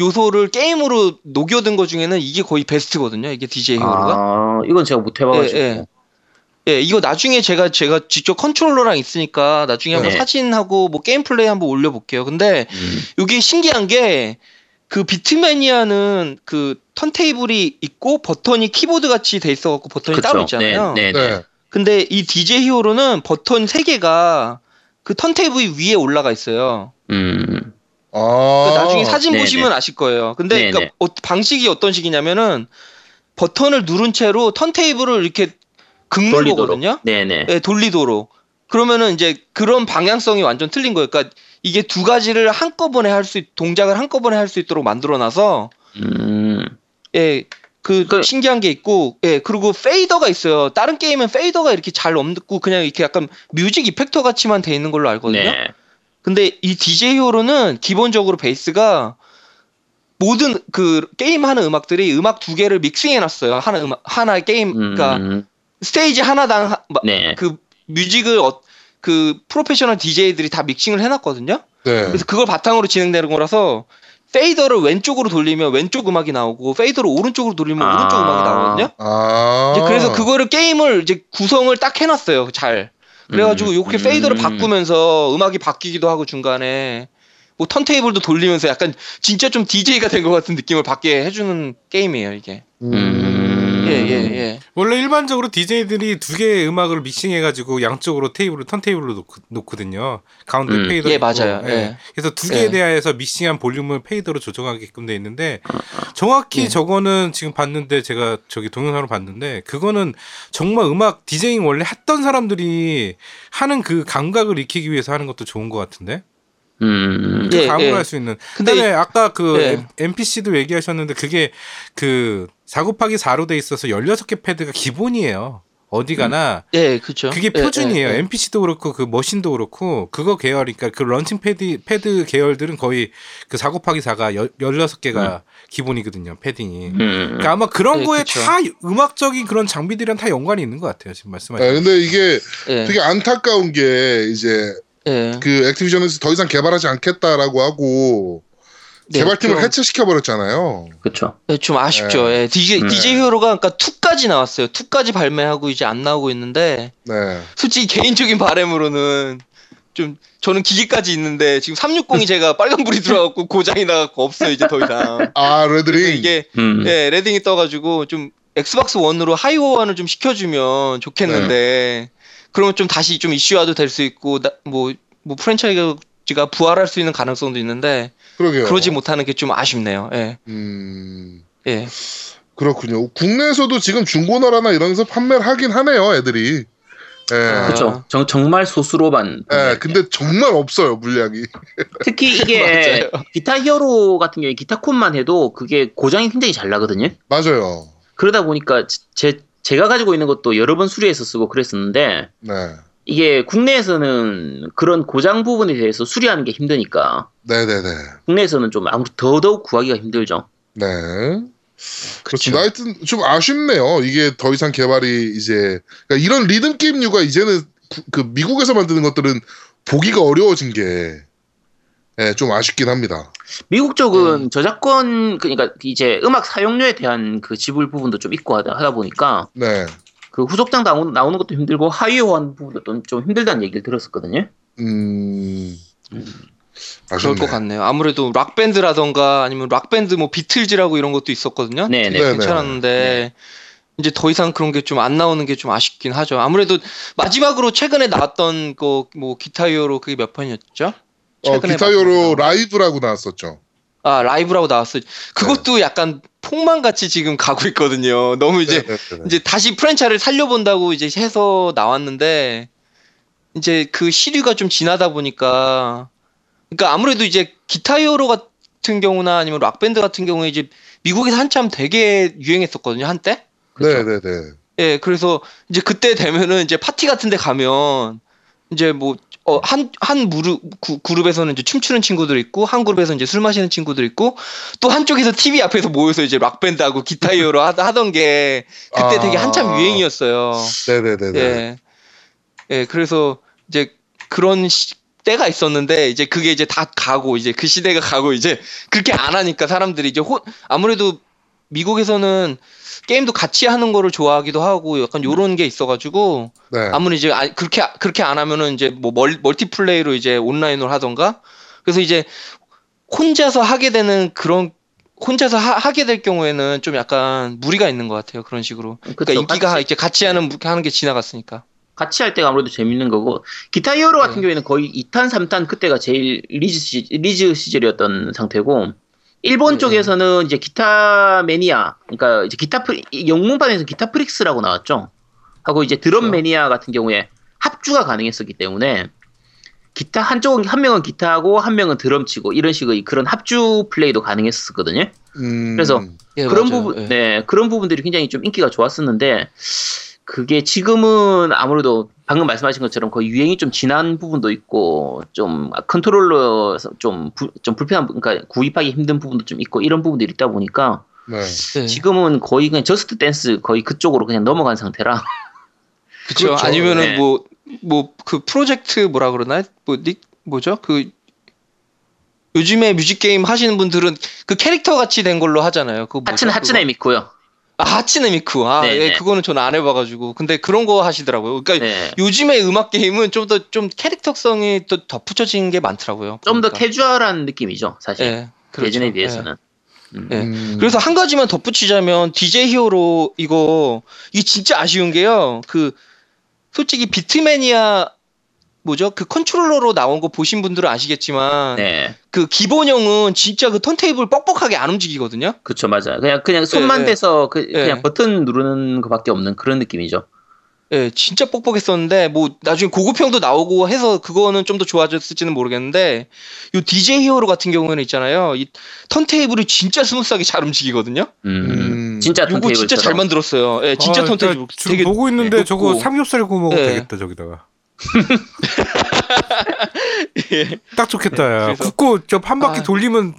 요소를 게임으로 녹여든 것 중에는 이게 거의 베스트거든요. 이게 DJ Hero가. 아, 이건 제가 못 해봐가지고. 예, 예. 예, 이거 나중에 제가 제가 직접 컨트롤러랑 있으니까 나중에 한번 네. 사진하고 뭐 게임 플레이 한번 올려볼게요. 근데 음, 이게 신기한 게 그 beatmania는 그 턴테이블이 있고 버튼이 키보드 같이 돼 있어갖고 버튼이 그쵸. 따로 있잖아요. 네, 네, 네. 네. 근데 이 DJ 히어로는 버튼 3 개가 그 턴테이블 위에 올라가 있어요. 음, 아. 그러니까 나중에 사진 네네. 보시면 아실 거예요. 근데 네네. 그러니까 어- 방식이 어떤 식이냐면은 버튼을 누른 채로 턴테이블을 이렇게 긁는 돌리도록. 거거든요. 네네. 예, 돌리도록. 그러면은 이제 그런 방향성이 완전 틀린 거예요. 그러니까 이게 두 가지를 한꺼번에 할 수, 있- 동작을 한꺼번에 할 수 있도록 만들어놔서 음, 예, 그 그- 신기한 게 있고, 예, 그리고 fader가 있어요. 다른 게임은 fader가 이렇게 잘 없고 그냥 이렇게 약간 music effector 같이만 돼 있는 걸로 알거든요. 네. 근데 이 DJ Hero는 기본적으로 베이스가 모든 그 게임 하는 음악들이 음악 두 개를 믹싱해 놨어요. 하나 음악 하나의 게임 그러니까 음, 스테이지 하나당 하- 네. 그 music을 어, 그 professional DJ들이 다 믹싱을 해놨거든요. 네. 그래서 그걸 바탕으로 진행되는 거라서 페이더를 왼쪽으로 돌리면 왼쪽 음악이 나오고 페이더를 오른쪽으로 돌리면 아. 오른쪽 음악이 나오거든요. 아. 이제 그래서 그거를 게임을 이제 구성을 딱 해놨어요. 잘. 그래가지고 음, 이렇게 음. 페이더를 바꾸면서 음악이 바뀌기도 하고 중간에 뭐 턴테이블도 돌리면서 약간 진짜 좀 DJ가 된 것 같은 느낌을 받게 해주는 게임이에요 이게. 음. 음, 예, 예, 예. 원래 일반적으로 DJ들이 두 개의 음악을 믹싱해가지고 양쪽으로 테이블을 턴테이블로 놓, 놓거든요. 가운데 음. 페이더. 예, 있고. 맞아요. 예. 그래서 두 개에 예. 대하여서 믹싱한 볼륨을 페이더로 조정하게끔 돼 있는데 정확히 예. 저거는 지금 봤는데 제가 저기 동영상으로 봤는데 그거는 정말 음악 디제잉 원래 했던 사람들이 하는 그 감각을 익히기 위해서 하는 것도 좋은 것 같은데. 음. 그 예, 감을 예. 할수 있는. 근데 근데 아까 그 예. NPC도 얘기하셨는데 그게 그4 곱하기 4로 돼 있어서 16개 패드가 기본이에요. 어디 가나 예, 그렇죠. 그게 예, 표준이에요. 예, 예. MPC도 그렇고 그 Maschine도 그렇고 그거 계열이니까 그 launching pad pad 계열들은 거의 그4 곱하기 4가 16개가 기본이거든요. 패딩이. 음. 그러니까 아마 그런 네, 거에 그쵸. 다 음악적인 그런 장비들이랑 다 연관이 있는 것 같아요. 지금 말씀하신. 네, 근데 이게 예, 되게 안타까운 게 이제 예. 그 Activision에서 더 이상 개발하지 않겠다라고 하고 네, 개발팀을 좀- 해체시켜 버렸잖아요. 그렇죠. 네, 좀 아쉽죠. 예. DJ, 네. DJ Hero가 그러니까 2까지 나왔어요. 2까지 발매하고 이제 안 나오고 있는데 네. 솔직히 개인적인 바람으로는 좀 저는 기기까지 있는데 지금 360이 제가 *laughs* 빨간불이 들어갖고 고장이 나갖고 없어요 이제 더 이상. 아 red ring. 이게 음. 예, red ring이 떠가지고 좀 Xbox One으로 하위호환을 좀 시켜주면 좋겠는데 그러면 좀 다시 좀 이슈화도 될 수 있고 뭐뭐 뭐 프랜차이즈가 부활할 수 있는 가능성도 있는데 그러게요. 그러지 못하는 게 좀 아쉽네요. 예, 음. 예. 그렇군요. 국내에서도 지금 중고나라나 이런 데서 판매를 하긴 하네요, 애들이. 예. 아. 그렇죠. 정, 정말 소수로만. 예, 근데 정말 없어요, 물량이. *laughs* 특히 이게. 기타 히어로 같은 경우에 기타 콘만 해도 그게 고장이 굉장히 잘 나거든요. 맞아요. 그러다 보니까 제, 제가 가지고 있는 것도 여러 번 수리해서 쓰고 그랬었는데 네. 이게 국내에서는 그런 고장 부분에 대해서 수리하는 게 힘드니까 네네네. 국내에서는 좀 아무래도 더더욱 구하기가 힘들죠. 네. 그렇죠. 하여튼 좀 아쉽네요. 이게 더 이상 개발이 이제 그러니까 이런 리듬 게임류가 이제는 구- 그 미국에서 만드는 것들은 보기가 어려워진 게 예, 좀 아쉽긴 합니다. 미국 쪽은 네. 저작권 그러니까 이제 음악 사용료에 대한 그 지불 부분도 좀 있고 하다, 하다 보니까 네. 그 후속작 나오는, 나오는 것도 힘들고 하이오한 부분도 좀, 좀 힘들다는 얘기를 들었었거든요. 음. 그럴 아쉽네. 것 같네요. 아무래도 Rock Band라던가 아니면 Rock Band 뭐 Beatles라고 이런 것도 있었거든요. 네, 네. 되게 네, 괜찮았는데 이제 더 이상 그런 게 좀 안 나오는 게 좀 아쉽긴 하죠. 아무래도 마지막으로 최근에 나왔던 그뭐 Guitar Hero 그게 몇 편이었죠? 어, Guitar Hero Live라고 나왔었죠. 아 Live라고 나왔어요. 그것도 약간 폭망 같이 지금 가고 있거든요. 너무 이제 네, 네, 네. 이제 다시 프랜차이즈를 살려본다고 이제 해서 나왔는데 이제 그 시류가 좀 지나다 보니까 그러니까 아무래도 이제 Guitar Hero 같은 경우나 아니면 Rock Band 같은 경우에 이제 미국에서 한참 되게 유행했었거든요 한때. 네, 네, 네. 예, 그래서 이제 그때 되면은 이제 파티 같은 데 가면 이제 뭐, 어, 한, 한 무르, 구, 그룹에서는 이제 춤추는 친구들 있고, 한 그룹에서 이제 술 마시는 친구들 있고, 또 한쪽에서 TV 앞에서 모여서 이제 Rock Band하고 Guitar Hero 하- 하던 게, 그때 아. 되게 한참 유행이었어요. 네, 네, 네, 네. 예. 예, 그래서 이제 그런 시, 때가 있었는데, 이제 그게 이제 다 가고, 이제 그 시대가 가고, 이제 그렇게 안 하니까 사람들이 이제 호, 아무래도 미국에서는 게임도 같이 하는 거를 좋아하기도 하고, 약간 요런 게 있어가지고, 네. 아무리 이제 아- 그렇게 그렇게 안 하면은 이제 뭐 멀, 멀티플레이로 이제 온라인으로 하던가? 그래서 이제 혼자서 하게 되는 그런 혼자서 하, 게될 경우에는 좀 약간 무리가 있는 것 같아요 그런 식으로. 그러니까 그쵸, 인기가 같이- 이제 같이 하는 하는 게 지나갔으니까. 같이 할 때가 아무래도 재밌는 거고 Guitar Hero 같은 네. 경우에는 거의 2탄, 3탄 그때가 제일 리즈, 시, 리즈 시절이었던 상태고 일본 네. 쪽에서는 이제 Guitar Mania 그러니까 이제 Guitar Frea-, 영문판에서 Guitar Freaks라고 나왔죠. 하고 이제 Drum 그렇죠. 매니아 같은 경우에 합주가 가능했었기 때문에 기타 한쪽은 한 명은 기타하고 한 명은 드럼 치고 이런 식의 그런 합주 플레이도 가능했었거든요. 음, 그래서 예, 그런 맞아요. 부분, 예. 네, 그런 부분들이 굉장히 좀 인기가 좋았었는데, 그게 지금은 아무래도 방금 말씀하신 것처럼 거의 유행이 좀 지난 부분도 있고, 좀 컨트롤러 좀, 부- 좀 불편한, 부- 그러니까 구입하기 힘든 부분도 좀 있고, 이런 부분들이 있다 보니까, 네. 네. 지금은 거의 그냥 Just Dance 거의 그쪽으로 그냥 넘어간 상태라. *laughs* 그쵸 그렇죠. 아니면은 네. 뭐뭐 그 프로젝트 뭐라 그러나 뭐 닉 뭐죠 그 요즘에 뮤직 게임 하시는 분들은 그 캐릭터 같이 된 걸로 하잖아요. 그 뭐죠? 하츠네? 미쿠요. 아, 하츠네 미쿠. 아, 네, 예, 네. 그거는 저는 안 해봐가지고. 근데 그런 거 하시더라고요. 그러니까 네. 요즘에 음악 게임은 좀더좀 캐릭터성이 또 덧붙여진 게 많더라고요. 좀더 보니까. 캐주얼한 느낌이죠, 사실. 예, 그렇죠. 예전에 비해서는. 예. 음. 그래서 한 가지만 덧붙이자면 DJ Hero 이거 이게 진짜 아쉬운 게요. 그 솔직히 beatmania 뭐죠? 그 컨트롤러로 나온 거 보신 분들은 아시겠지만 네. 그 기본형은 진짜 그 턴테이블 뻑뻑하게 안 움직이거든요. 그쵸, 맞아요. 그냥, 그냥 손만 예, 예. 대서 그, 예. 냥 버튼 누르는 것밖에 없는 그런 느낌이죠. 예, 진짜 뻑뻑했었는데 뭐 나중에 고급형도 나오고 해서 그거는 좀 더 좋아졌을지는 모르겠는데 요 DJ Hero 같은 경우는 있잖아요. 이 턴테이블이 진짜 smooth하게 잘 움직이거든요. 음. 음. 진짜 턴테이블. 진짜 잘 만들었어요. 예, 진짜 아, 턴테이블 되게 보고 있는데 높고. 저거 삼겹살 구워 먹어도 예. 되겠다 저기다가. *laughs* 예. 딱 좋겠다. 야. 그래서- 굽고 저한 바퀴 아. 돌리면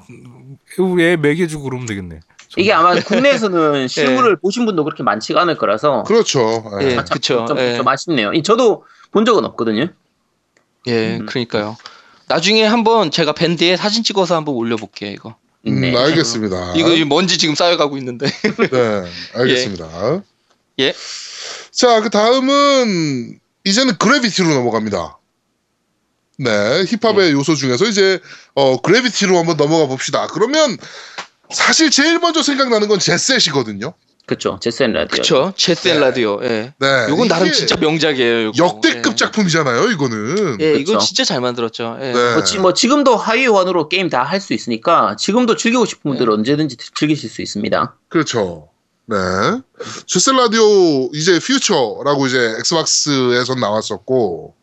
애 먹여주고 그러면 되겠네. 이게 아마 국내에서는 *laughs* 실물을 보신 분도 그렇게 많지가 않을 거라서 그렇죠. 예. 예. 참 그쵸, 좀, 예. 좀 아쉽네요. 이 저도 본 적은 없거든요. 예, 음. 그러니까요. 나중에 한번 제가 밴드에 사진 찍어서 한번 올려볼게요, 이거. 음, 네. 알겠습니다. 이거 먼지 지금 쌓여가고 있는데. 네, 알겠습니다. *laughs* 예. 자, 그 다음은 이제는 그래비티로 넘어갑니다. 네, 힙합의 요소 중에서 이제 어 그래비티로 한번 넘어가 봅시다. 그러면 사실 제일 먼저 생각나는 건 제셋이거든요. 그쵸. 제센 라디오. 그쵸? 제센 네. 라디오. 예. 네, 요건 나름 진짜 명작이에요. 요거. 역대급 예. 작품이잖아요, 이거는. 예, 그쵸. 이건 진짜 잘 만들었죠. 예. 네. 뭐, 지, 뭐 지금도 하이원으로 게임 다 할 수 있으니까 지금도 즐기고 싶은 분들은 언제든지 즐기실 수 있습니다. 그렇죠. 네. 제셋 라디오 이제 Future라고 이제 Xbox에서 나왔었고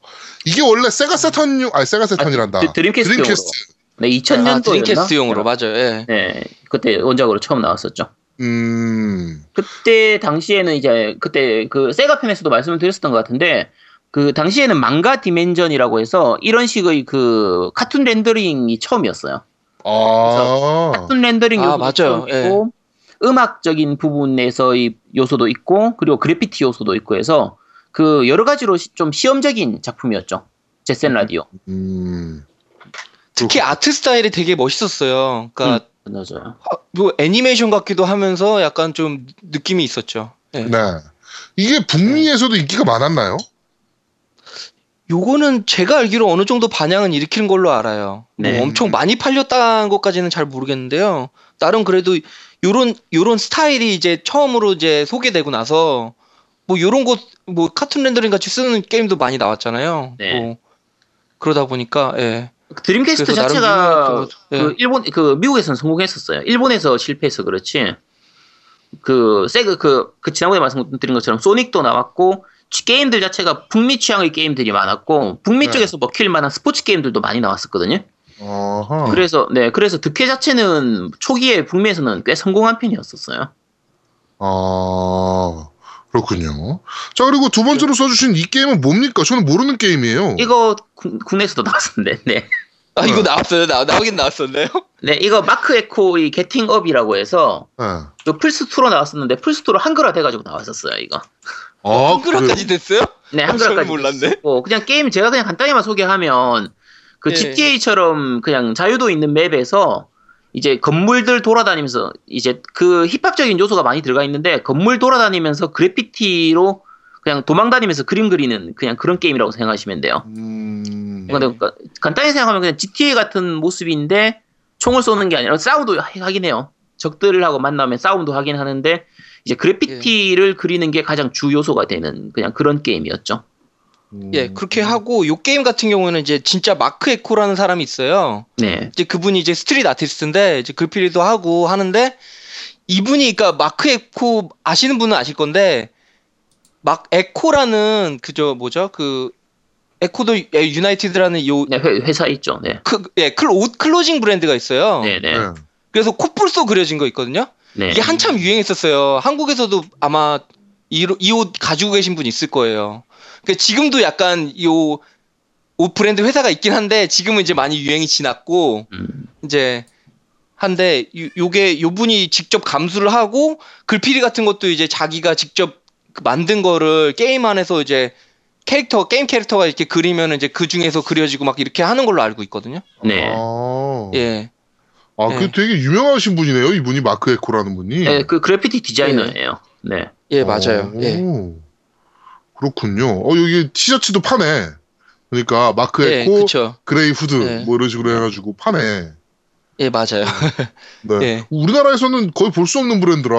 이게 원래 Sega Saturn용 아니 Sega Saturn이란다. 드- Dreamcast용으로. Dreamcast. 네, 아, 2000년도였나? Dreamcast용으로 맞아요. 예. 네, 그때 원작으로 처음 나왔었죠. 음. 그때 당시에는 이제 그때 그 Sega 편에서도 말씀을 드렸었던 것 같은데 그 당시에는 manga dimension이라고 해서 이런 식의 그 카툰 렌더링이 처음이었어요. 아. 카툰 렌더링 아, 요소도 맞아요. 예. 있고 음악적인 부분에서의 요소도 있고 그리고 그래피티 요소도 있고 해서 그 여러 가지로 시- 좀 시험적인 작품이었죠. 제센 라디오. 음. 특히 아트 스타일이 되게 멋있었어요. 그러니까 맞아요. 뭐 애니메이션 같기도 하면서 약간 좀 느낌이 있었죠. 예. 네. 이게 북미에서도 인기가 많았나요? 요거는 제가 알기로 어느 정도 반향은 일으키는 걸로 알아요. 뭐 네. 엄청 많이 팔렸다는 것까지는 잘 모르겠는데요. 나름 그래도 요런 요런 스타일이 이제 처음으로 이제 소개되고 나서 뭐 요런 거뭐 카툰 렌더링 같이 쓰는 게임도 많이 나왔잖아요. 네. 뭐 그러다 보니까 예. 드림캐스트 그래서 나름 자체가 거죠. 예. 그 일본 그 미국에서는 성공했었어요. 일본에서 실패해서 그렇지. 그 세그 그, 그 지난번에 말씀드린 것처럼 소닉도 나왔고 취- 게임들 자체가 북미 취향의 게임들이 많았고 북미 네. 쪽에서 먹힐 만한 스포츠 게임들도 많이 나왔었거든요. 어허. 그래서 네 그래서 득회 자체는 초기에 북미에서는 꽤 성공한 편이었었어요. 아. 그렇군요. 자, 그리고 두 번째로 써주신 이 게임은 뭡니까? 저는 모르는 게임이에요. 이거 군- 국내에서도 나왔었는데 네. 아 이거 어. 나왔어요. 나 나오긴 나왔었네요. 네 이거 마크 에코의 게팅업이라고 해서 네. 그 플스 2로 나왔었는데 플스 2로 한글화 돼가지고 나왔었어요 이거. 아, 한글화까지 됐어요? 네, 아, 한글화까지 몰랐네. 있었고, 그냥 게임 제가 그냥 간단히만 소개하면 그 예. GTA처럼 그냥 자유도 있는 맵에서 이제 건물들 돌아다니면서 이제 그 힙합적인 요소가 많이 들어가 있는데 건물 돌아다니면서 그래피티로 그냥 도망다니면서 그림 그리는 그냥 그런 게임이라고 생각하시면 돼요. 음. 근데 그- 간단히 생각하면 그냥 GTA 같은 모습인데 총을 쏘는 게 아니라 싸움도 하- 하긴 해요. 적들하고 만나면 싸움도 하긴 하는데 이제 그래피티를 그리는 게 가장 주 요소가 되는 그냥 그런 게임이었죠. 음. 예, 그렇게 하고 요 게임 같은 경우는 이제 진짜 마크 에코라는 사람이 있어요. 네. 이제 그분이 이제 street artist인데 이제 그래피티도 하고 하는데 이분이 그러니까 마크 에코 아시는 분은 아실 건데 막 에코라는 그저 뭐죠 그 에코도 예, 유나이티드라는 요 네, 회, 회사 있죠. 네. 크, 예, 클, 옷 clothing 브랜드가 있어요. 네, 네. 네. 그래서 코뿔소 그려진 거 있거든요. 네. 이게 한참 유행했었어요. 한국에서도 아마 이 옷 가지고 계신 분 있을 거예요. 그러니까 지금도 약간 요 옷 브랜드 회사가 있긴 한데 지금은 이제 많이 유행이 지났고 음, 이제 한데 요, 요게 요 분이 직접 감수를 하고 그래피티 같은 것도 이제 자기가 직접 그 만든 거를 게임 안에서 이제 캐릭터 게임 캐릭터가 이렇게 그리면 이제 그 중에서 그려지고 막 이렇게 하는 걸로 알고 있거든요. 네. 아, 예. 아, 네. 그 되게 유명하신 분이네요. 이분이 마크 에코라는 분이. 네, 그 그래피티 디자이너예요. 네. 예, 맞아요. 오, 예. 그렇군요. 어, 여기 티셔츠도 파네. 그러니까 마크 예, 에코, 그쵸. gray 후드 네. 뭐 이런 식으로 해가지고 파네. 예, 맞아요. *laughs* 네. 예. 우리나라에서는 거의 볼 수 없는 브랜드라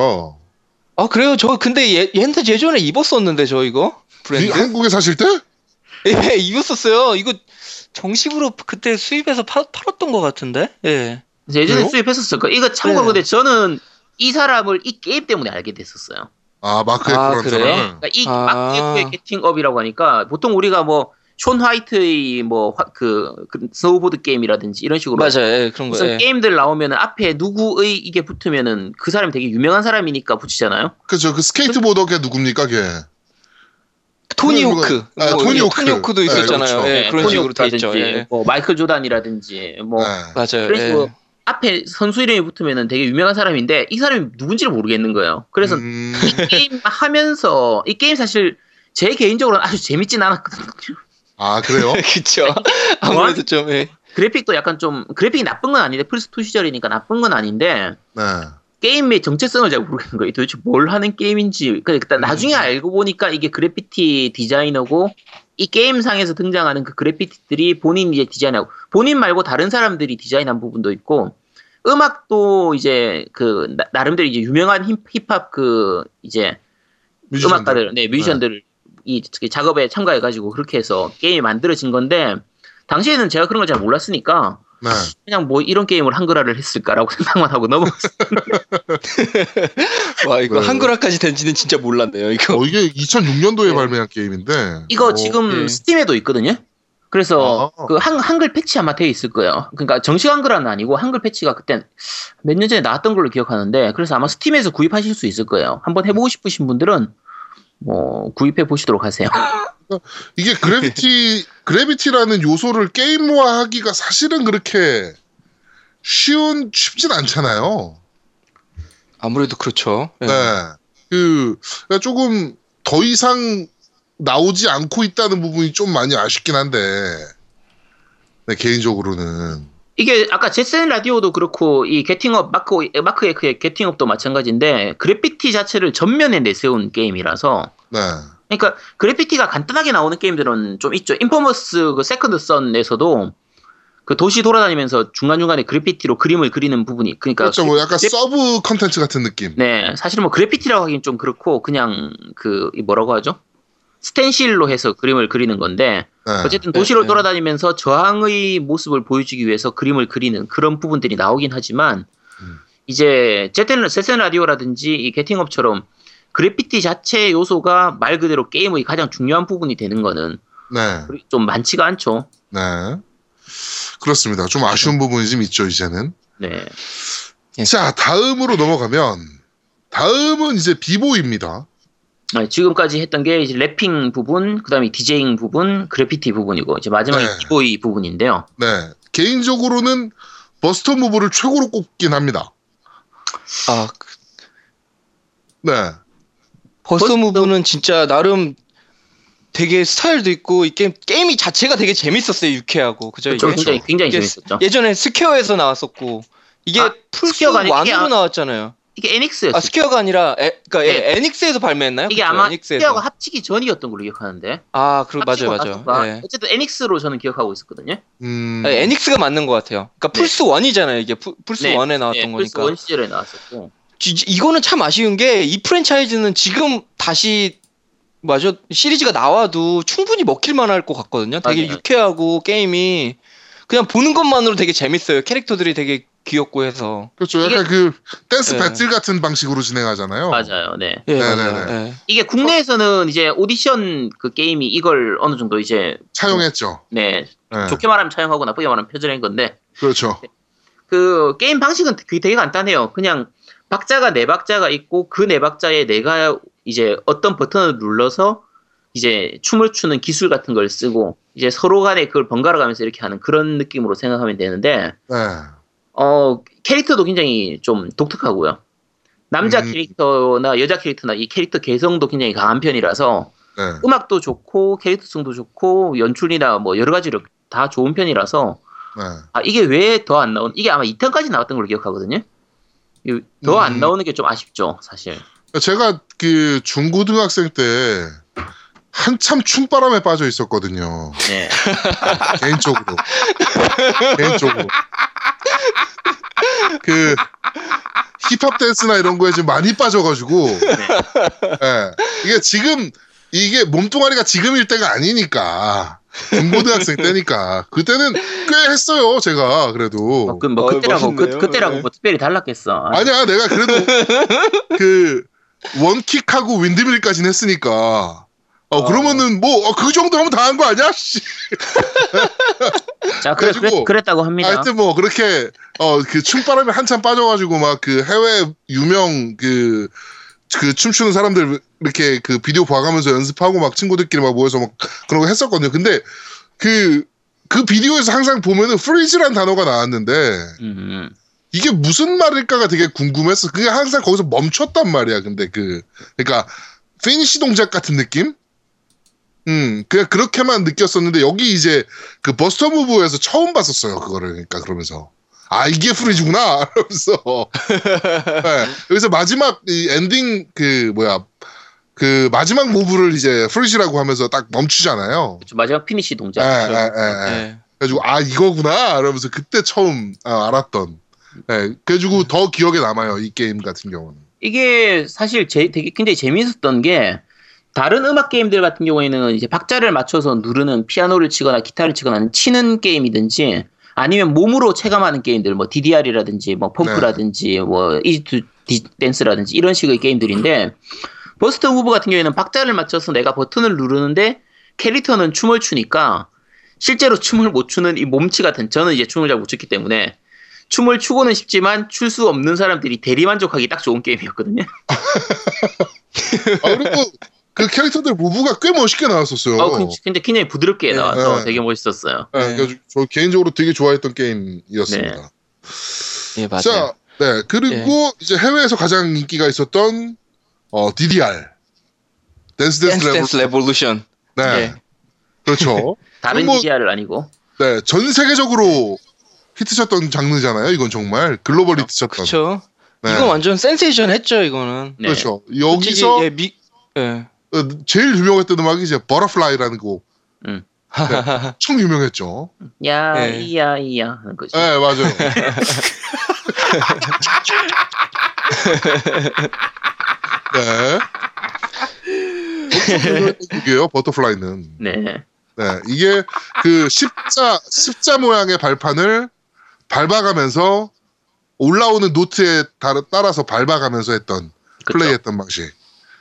아, 그래요? 저 근데 얘, 얘한테 예전에 입었었는데 저 이거 이 브랜드. 한국에 사실 때 예, *laughs* 입었었어요. 이거 정식으로 그때 수입해서 파, 팔았던 것 같은데. 예. 예전에? 수입했었을 거. 이거 참고로 네. 근데 저는 이 사람을 이 게임 때문에 알게 됐었어요. 아 마크의 아, 그런 그래요? 사람을 그러니까 이 아. 마크의 Getting Up이라고 하니까 보통 우리가 뭐숀 화이트의 뭐그 그 스노우보드 게임이라든지 이런 식으로 맞아요. 예, 그런 거. 무슨 예. 게임들 나오면은 앞에 누구의 이게 붙으면은 그 사람이 되게 유명한 사람이니까 붙이잖아요. 그죠 그 skateboarder 걔 누굽니까 걔 토니 그거- 호크. 아, 뭐, 토니 예, 호크. 토니 호크도 네, 있었잖아요. 그렇죠. 예, 네, 그런 식으로 돼 있죠. 예. 뭐 마이클 조단이라든지 뭐 맞아요. 그런 예. 앞에 선수 이름이 붙으면은 되게 유명한 사람인데 이 사람이 누군지를 모르겠는 거예요. 그래서 음, 이 게임 하면서 이 게임 사실 제 개인적으로는 아주 재밌진 않았거든요. 아 그래요 *laughs* 그쵸. *laughs* 아무래도 좀, 예. 그래픽도 약간 좀 그래픽이 나쁜 건 아닌데 플스2 시절이니까 나쁜 건 아닌데 네 게임의 정체성을 잘 모르겠는 거예요. 도대체 뭘 하는 게임인지. 그러니까 일단 나중에 알고 보니까 이게 그래피티 디자이너고 이 게임상에서 등장하는 그 그래피티들이 본인 이제 디자인하고 본인 말고 다른 사람들이 디자인한 부분도 있고 음악도 이제 그 나, 름대로 이제 유명한 힙, 힙합 그 이제 뮤지션들. 음악가들, 네, 뮤지션들 이 작업에 참가해가지고 그렇게 해서 게임이 만들어진 건데 당시에는 제가 그런 걸 잘 몰랐으니까 네 그냥 뭐 이런 게임을 한글화를 했을까라고 *laughs* 생각만 하고 넘어갔어요. 와, 이거 네. 한글화까지 된지는 진짜 몰랐네요, 이거. 어, 이게 2006년도에 네. 발매한 게임인데 이거 어, 지금 예. 스팀에도 있거든요. 그래서 아. 그 한, 한글 패치 아마 돼 있을 거예요. 그러니까 정식 한글화는 아니고 한글 패치가 그때 몇 년 전에 나왔던 걸로 기억하는데 그래서 아마 스팀에서 구입하실 수 있을 거예요. 한번 해보고 싶으신 분들은 뭐 구입해 보시도록 하세요. *laughs* 이게 그래비티 그래비티라는 요소를 게임화하기가 사실은 그렇게 쉬운 쉽진 않잖아요. 아무래도 그렇죠. 예. 네. 그 그러니까 조금 더 이상 나오지 않고 있다는 부분이 좀 많이 아쉽긴 한데 네, 개인적으로는 이게 아까 제센 라디오도 그렇고 이 Getting Up 마크 마크 에코의 Getting Up도 마찬가지인데 그래피티 자체를 전면에 내세운 게임이라서 네. 그러니까 그래피티가 간단하게 나오는 게임들은 좀 있죠. inFAMOUS 그 Second Son에서도 그 도시 돌아다니면서 중간중간에 그래피티로 그림을 그리는 부분이 그러니까 그렇죠. 뭐 약간 그래- 서브 컨텐츠 같은 느낌. 네, 사실은 뭐 그래피티라고 하긴 좀 그렇고 그냥 그이 뭐라고 하죠? 스텐실로 해서 그림을 그리는 건데 네. 어쨌든 도시를 네. 돌아다니면서 저항의 모습을 보여주기 위해서 그림을 그리는 그런 부분들이 나오긴 하지만 음. 이제 Jet Set Radio라든지 이 Getting Up처럼 그래피티 자체 요소가 말 그대로 게임의 가장 중요한 부분이 되는 거는 네. 좀 많지가 않죠. 네. 그렇습니다. 좀 아쉬운 부분이 좀 있죠, 이제는. 네. 예. 자, 다음으로 넘어가면 다음은 이제 비보입니다. 아, 지금까지 했던 게 이제 랩핑 부분, 그다음에 디제잉 부분, 그래피티 부분이고 이제 마지막에 네. 비보이 부분인데요. 네. 개인적으로는 버스터 무브를 최고로 꼽긴 합니다. 아, 그 네. Bust, Bust a Move는 진짜 나름 되게 스타일도 있고 이 게임 게임이 자체가 되게 재밌었어요 유쾌하고 그죠 그렇죠. 이게 굉장히 굉장히 재밌었죠. 예전에 스퀘어에서 나왔었고 이게 아, 플스 one으로 아- 나왔잖아요. 이게 에닉스였죠. 아 스퀘어가 아니라 에, 그러니까 예, 네. 에닉스에서 발매했나요? 이게 그쵸? 아마 에닉스에서. 스퀘어가 합치기 전이었던 걸로 기억하는데. 아 그리고 맞아요 맞아요. 예. 어쨌든 에닉스로 저는 기억하고 있었거든요. 음. 아, 에닉스가 맞는 것 같아요. 그러니까 네. 플스 1이잖아요 이게 푸- 플스 네, 1에 나왔던 네, 거니까. 플스 one 시절에 나왔었고. 지- 지- 이거는 참 아쉬운 게 이 프랜차이즈는 지금 다시 맞아 시리즈가 나와도 충분히 먹힐만 할 것 같거든요. 되게 맞아요. 유쾌하고 게임이 그냥 보는 것만으로 되게 재밌어요. 캐릭터들이 되게 귀엽고 해서. 그렇죠. 약간 그 댄스 네. 배틀 같은 방식으로 진행하잖아요. 맞아요. 네. 예, 네, 맞아요. 네, 예. 이게 국내에서는 이제 오디션 그 게임이 이걸 어느 정도 이제 차용했죠. 네 네. 좋게 말하면 차용하고 나쁘게 말하면 표절한 건데 그렇죠. 그 게임 방식은 되게, 되게 간단해요. 그냥 박자가 네 박자가 있고 그 네 박자에 내가 이제 어떤 버튼을 눌러서 이제 춤을 추는 기술 같은 걸 쓰고 이제 서로 간에 그걸 번갈아 가면서 이렇게 하는 그런 느낌으로 생각하면 되는데 네. 어 캐릭터도 굉장히 좀 독특하고요. 남자 음. 캐릭터나 여자 캐릭터나 이 캐릭터 개성도 굉장히 강한 편이라서 네. 음악도 좋고 캐릭터성도 좋고 연출이나 뭐 여러 가지로 다 좋은 편이라서 네. 아 이게 왜 더 안 나온 이게 아마 2탄까지 나왔던 걸로 기억하거든요. 더안 음. 나오는 게 좀 아쉽죠 사실. 제가 그 중고등학생 때 한참 춤바람에 빠져 있었거든요. 네. 개인적으로. *laughs* 개인적으로. 그 힙합 댄스나 이런 거에 좀 많이 빠져가지고 예. 이게 지금 이게 몸뚱아리가 지금일 때가 아니니까 중고등학생 때니까 그때는 꽤 했어요 제가 그래도 뭐, 그, 뭐 어, 그때라고 그, 멋있네요. 그때라고 네. 뭐 특별히 달랐겠어. 아니야 내가 그래도 그 원킥하고 윈드밀까지는 했으니까 어 그러면은 뭐 그 정도 하면 다 한 거 아니야? 씨. 자 그래, 그래가지고 그랬, 다고 합니다. 하여튼 뭐 그렇게 어 그 춤바람에 한참 빠져가지고 막 그 해외 유명 그그 춤추는 사람들 이렇게 그 비디오 봐가면서 연습하고 막 친구들끼리 막 모여서 막 그런 거 했었거든요. 근데 그 그 비디오에서 항상 보면은 freeze란 단어가 나왔는데 음, 이게 무슨 말일까가 되게 궁금했어. 그게 항상 거기서 멈췄단 말이야. 근데 그 그러니까 finish 동작 같은 느낌? 음, 그냥 그렇게만 느꼈었는데 여기 이제 그 Bust a Move에서 처음 봤었어요. 그거를 그러니까 그러면서 아 이게 freeze구나 *laughs* 이러면서 네, 여기서 마지막 이 엔딩 그 뭐야 그 마지막 move를 이제 freeze라고 하면서 딱 멈추잖아요. 그쵸, 마지막 finish 동작. 예, 예, 예, 예. 네. 그래가지고 아 이거구나 이러면서 그때 처음 아, 알았던. 예, 그래가지고 더 기억에 남아요 이 게임 같은 경우는. 이게 사실 제, 되게 굉장히 재미있었던 게 다른 음악 게임들 같은 경우에는 이제 박자를 맞춰서 누르는 피아노를 치거나 기타를 치거나 치는 게임이든지 아니면 몸으로 체감하는 게임들 뭐 DDR이라든지 뭐 펌프라든지 뭐 이지투 댄스라든지 이런 식의 게임들인데 버스터 무브 같은 경우에는 박자를 맞춰서 내가 버튼을 누르는데 캐릭터는 춤을 추니까 실제로 춤을 못 추는 이 몸치 같은 저는 이제 춤을 잘못 췄기 때문에 춤을 추고는 싶지만 출 수 없는 사람들이 대리만족하기 딱 좋은 게임이었거든요. *laughs* 아 그리고 그 캐릭터들 무브가 꽤 멋있게 나왔었어요. 어, 그- 근데 굉장히 부드럽게 네. 나와서 네. 되게 멋있었어요. 예, 네. 그래가지고 저 개인적으로 되게 좋아했던 게임이었습니다. 예, 맞아요. 자, 네 그리고 이제 해외에서 가장 인기가 있었던 어, DDR Dance Dance Dance Revol. Dance Revolution. 네, 예. 그렇죠. *laughs* 다른 뭐- DDR을 아니고. 네, 전 세계적으로 히트쳤던 장르잖아요. 이건 정말 글로벌 히트쳤던. 그렇죠. 네. 이건 완전 센세이션 했죠, 이거는. 네. 그렇죠. 솔직히, 여기서 예, 미 예. 어, 제일 유명했던 음악이 이제 Butterfly라는 곡. 음. *laughs* 엄청 유명했죠. 야, 네. 이야, 이야 하는 거지. 네, 맞아요. *laughs* 네. 곡이에요, Butterfly는. 네. 네, 이게 그 십자 십자 모양의 발판을 밟아가면서 올라오는 노트에 따라- 따라서 밟아가면서 했던 그쵸. 플레이했던 방식.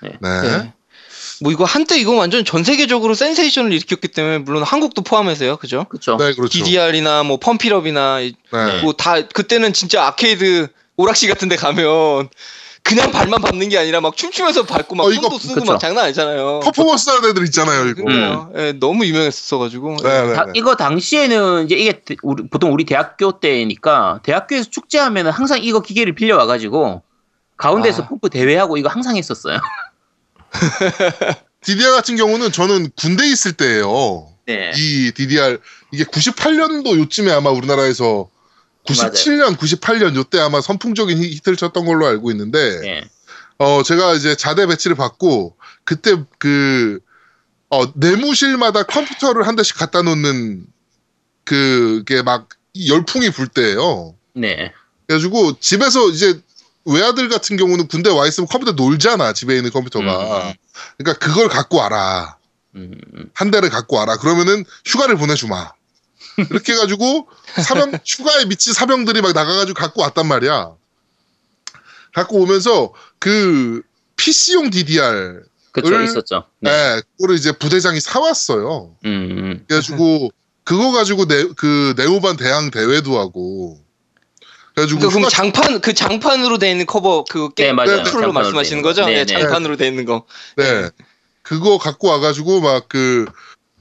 네. 네. 네. 뭐 이거 한때 이거 완전 전 세계적으로 센세이션을 일으켰기 때문에 물론 한국도 포함해서요, 그죠? 그쵸. 네, 그렇죠. DDR이나 뭐 펌필업이나 네. 뭐다 그때는 진짜 아케이드 오락실 같은데 가면 그냥 발만 밟는 게 아니라 막 춤추면서 밟고 막 어, 이거- 손도 쓰고 그쵸. 막 장난 아니잖아요. 퍼포먼스 하는 애들 있잖아요, 이거. 그러니까요. 예, 너무 유명했었어가지고. 네, 네, 다- 네. 이거 당시에는 이제 이게 대- 우리- 보통 우리 대학교 때니까 대학교에서 축제하면은 항상 이거 기계를 빌려와가지고 가운데서 아. 펌프 대회하고 이거 항상 했었어요. *laughs* DDR 같은 경우는 저는 군대 에 있을 때예요. 네. 이 DDR 이게 98년도 요쯤에 아마 우리나라에서 97년, 98년 요때 아마 선풍적인 히- 히트를 쳤던 걸로 알고 있는데 네. 어 제가 이제 자대 배치를 받고 그때 그 어, 내무실마다 컴퓨터를 한 대씩 갖다 놓는 그게 막 열풍이 불 때예요. 네. 그래가지고 집에서 이제 외아들 같은 경우는 군대 와 있으면 컴퓨터 놀잖아 집에 있는 컴퓨터가. 음. 그러니까 그걸 갖고 와라. 음, 음. 한 대를 갖고 와라. 그러면은 휴가를 보내주마. 이렇게 해가지고 사병 *laughs* 휴가에 미친 사병들이 막 나가가지고 갖고 왔단 말이야. 갖고 오면서 그 PC용 DDR, 그쵸 을- 있었죠. 네. 네. 그거를 이제 부대장이 사왔어요. 음, 음. 그래가지고 그거 가지고 네, 그 내무반 대항 대회도 하고. 그래가지고 그러니까 그럼 장판 그 장판으로 돼 있는 커버 그 네, 게임 맞아요. 네, 컨트롤러 장판으로 말씀하시는 거죠? 거. 네, 네, 네. 장판으로 돼 있는 거. 네. 그거 갖고 와가지고 막 그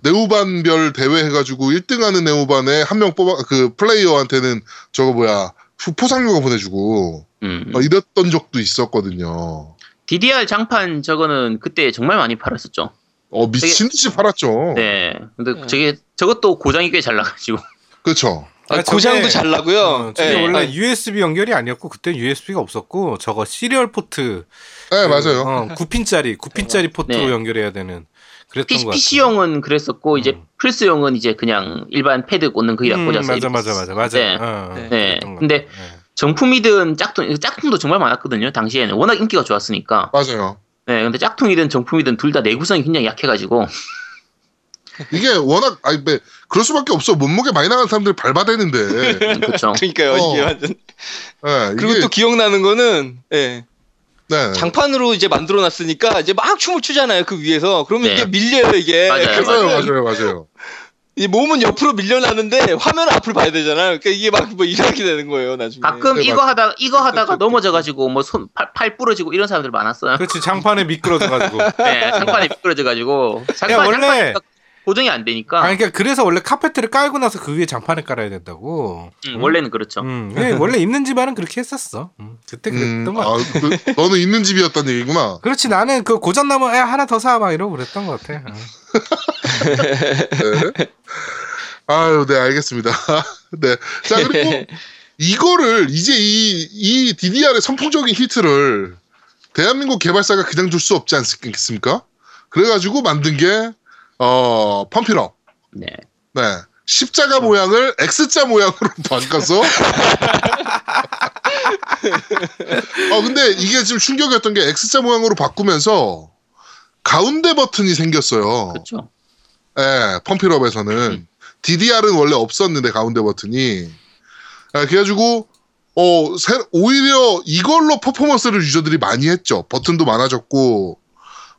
내무반별 대회 해가지고 1등하는 내무반에 한 명 뽑아 그 플레이어한테는 저거 뭐야 휴- 포상휴가 보내주고 음, 음. 막 이랬던 적도 있었거든요. DDR 장판 저거는 그때 정말 많이 팔았었죠. 어 미친 듯이 팔았죠. 네. 근데 네. 저게 저것도 고장이 꽤 잘 나가지고. 그렇죠. 아, 아, 고장도 저게- 잘 나고요. 어, 저게 예. 원래 아, USB 연결이 아니었고 그때 USB가 없었고 저거 serial port 네 그, 맞아요. 어, 9핀짜리 9핀짜리 포트로 네. 연결해야 되는 그랬던 것 같아요. PC용은 그랬었고 이제 음. 플스용은 이제 그냥 일반 패드 꽂는 거기다 음, 꽂아서 맞아 맞아 맞아 맞아. 네. 어, 네. 것 근데. 네. 정품이든 짝퉁, 짝퉁도 정말 많았거든요. 당시에는 워낙 인기가 좋았으니까. 맞아요. 네, 근데 짝퉁이든 정품이든 둘 다 내구성이 굉장히 약해가지고 이게 워낙 아니 뭐, 그럴 수밖에 없어. 몸무게 많이 나가는 사람들이 밟아대는데. *laughs* 그렇죠. 그러니까요 어. 이게 완전. 예, 그리고 이게- 또 기억나는 거는 예. 네. 장판으로 이제 만들어 놨으니까 이제 막 춤을 추잖아요 그 위에서 그러면 네. 이게 밀려요 이게 맞아요, 맞아요, 맞아요, 맞아요. 이 몸은 옆으로 밀려나는데 화면 앞을 봐야 되잖아요 그러니까 이게 막 뭐 이렇게 되는 거예요 나중에 가끔 네, 이거 맞- 하다가 이거 하다가 넘어져가지고 뭐 손 팔 부러지고 이런 사람들 많았어요. 그렇지 장판에 미끄러져가지고. *laughs* 네, 상판이 미끄러져가지고 장판, 원래- 장판 이 고정이 안 되니까 아니 그러니까 그래서 원래 카페트를 깔고 나서 그 위에 장판을 깔아야 된다고. 음, 원래는 그렇죠. 음, 예, 원래 있는 집안은 그렇게 했었어. 음, 그때 음, 그랬던 거 같아. 아, 그, 너는 있는 집이었단 얘기구나. *laughs* 그렇지 나는 그 고장 나면 야 하나 더 사 막 이러고 그랬던 것 같아. 어. 네. 아유, 네, 알겠습니다. *laughs* 네. 자, 그리고 이거를 이제 이, 이 DDR의 선풍적인 히트를 대한민국 개발사가 그냥 줄 수 없지 않겠습니까? 그래가지고 만든 게, 어, 펌필업. 네. 네. 십자가 모양을 X자 모양으로 *laughs* 바꿔서. 어, 근데 이게 지금 충격이었던 게 X자 모양으로 바꾸면서 가운데 버튼이 생겼어요. 그렇죠. 예, 펌필업에서는 DDR은 원래 없었는데 가운데 버튼이 예, 그래가지고 어 새- 오히려 이걸로 퍼포먼스를 유저들이 많이 했죠. 버튼도 많아졌고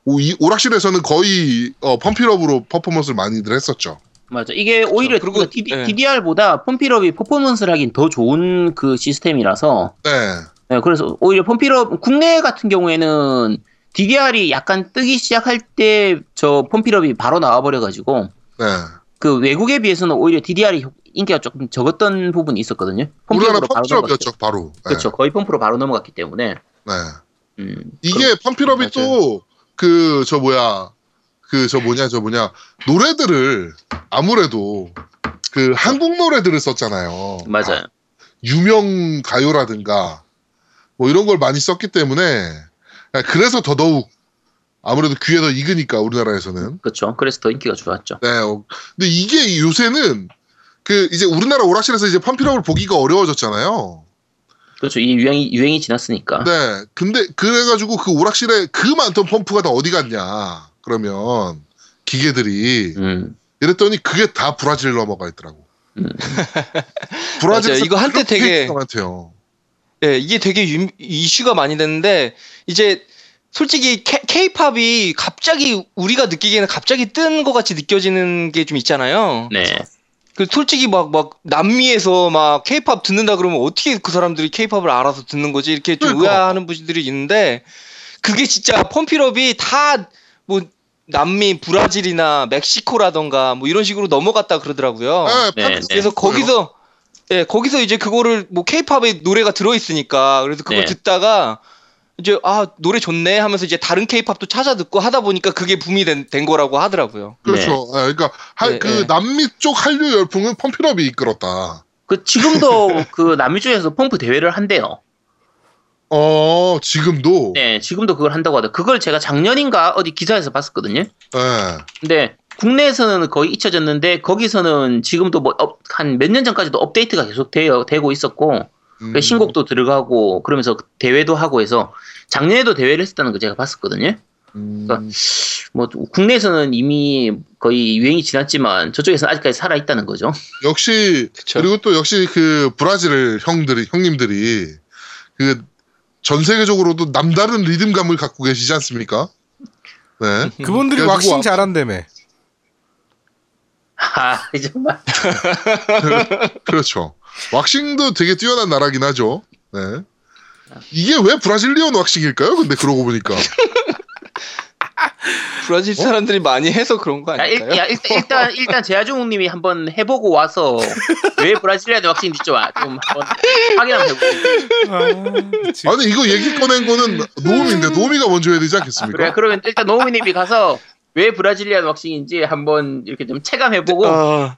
오, 오락실에서는 거의 어, 펌필업으로 퍼포먼스를 많이들 했었죠. 맞아. 이게 오히려 그리고- 그 DD, 네. DDR보다 펌필업이 퍼포먼스를 하긴 더 좋은 그 시스템이라서 네, 네, 그래서 오히려 펌필업 국내 같은 경우에는 DDR이 약간 뜨기 시작할 때 저 펌필업이 바로 나와버려가지고 네. 그 외국에 비해서는 오히려 DDR이 인기가 조금 적었던 부분이 있었거든요. 우리나라 바로 펌필업이었죠, 넘어갔죠. 바로. 네, 그렇죠. 거의 펌프로 바로 넘어갔기 때문에. 네. 음, 이게 펌필업이 또 그 저 뭐야 그 저 뭐냐 저 뭐냐 노래들을 아무래도 그 한국 노래들을 썼잖아요. 맞아요. 유명 가요라든가 뭐 이런 걸 많이 썼기 때문에 그래서 더더욱 아무래도 귀에 더 익으니까 우리나라에서는 그렇죠. 그래서 더 인기가 좋았죠. 네 어, 근데 이게 요새는 그 이제 우리나라 오락실에서 이제 펌필업을 보기가 어려워졌잖아요. 그렇죠. 이 유행이 유행이 지났으니까. 네 근데 그래가지고 그 오락실에 그 많던 펌프가 다 어디 갔냐 그러면 기계들이 음. 이랬더니 그게 다 브라질 넘어가 있더라고. 음. *laughs* 맞아요. 이거 한때 되게-. 예, 이게 되게 유- 이슈가 많이 됐는데 이제 솔직히 K, 팝이 갑자기 우리가 느끼기에는 갑자기 뜬 것 같이 느껴지는 게 좀 있잖아요. 네. 그 솔직히 막 막 남미에서 막 K-팝 듣는다 그러면 어떻게 그 사람들이 K-팝을 알아서 듣는 거지 이렇게 좀 그러니까. 의아하는 분들이 있는데 그게 진짜 펌필업이 다 뭐 남미 브라질이나 멕시코라던가 뭐 이런 식으로 넘어갔다 그러더라고요. 네, 네, 팝- 네. 그래서 거기서 예 거기서 이제 그거를 뭐 K-팝의 노래가 들어 있으니까 그래서 그걸 네. 듣다가 이제 아 노래 좋네 하면서 이제 다른 K-팝도 찾아 듣고 하다 보니까 그게 붐이 된, 된 거라고 하더라고요. 그렇죠. 예, 그러니까 할- 네, 그 네. 남미 쪽 한류 열풍은 펌필업이 이끌었다. 그 지금도 *laughs* 그 남미 쪽에서 펌프 대회를 한대요. 어 지금도. 네, 지금도 그걸 한다고 하더. 그걸 제가 작년인가 어디 기사에서 봤었거든요. 예. 근데 국내에서는 거의 잊혀졌는데 거기서는 지금도 뭐 한 몇 년 전까지도 업데이트가 계속 되어, 되고 있었고 음. 그 신곡도 들어가고 그러면서 대회도 하고 해서 작년에도 대회를 했었다는 거 제가 봤었거든요. 음. 뭐 국내에서는 이미 거의 유행이 지났지만 저쪽에서는 아직까지 살아 있다는 거죠. 역시 그쵸. 그리고 또 역시 그 브라질 형들이 형님들이 그 전 세계적으로도 남다른 리듬감을 갖고 계시지 않습니까? 네. *laughs* 그분들이 그래가지고 왁싱 아- 잘한다며. *laughs* 아, 정말. *laughs* 그렇죠. 왁싱도 되게 뛰어난 나라긴 하죠. 네. 이게 왜 브라질리언 왁싱일까요? 근데 그러고 보니까 *laughs* 브라질 사람들이 많이 해서 그런 거 야, 일, 아닐까요? 야, 일 단, 일단, 일단 제아중님이 한번 해보고 와서 왜 Brazilian waxing인지 좀, 아- 좀 한번 확인 한번 해보세요. 아, 아니 이거 얘기 꺼낸 거는 노움인데 노움이가 먼저 해야 되지 그래, 않겠습니까? 그러면 일단 노우미님이 가서 왜 Brazilian waxing인지 한번 이렇게 좀 체감해보고 아,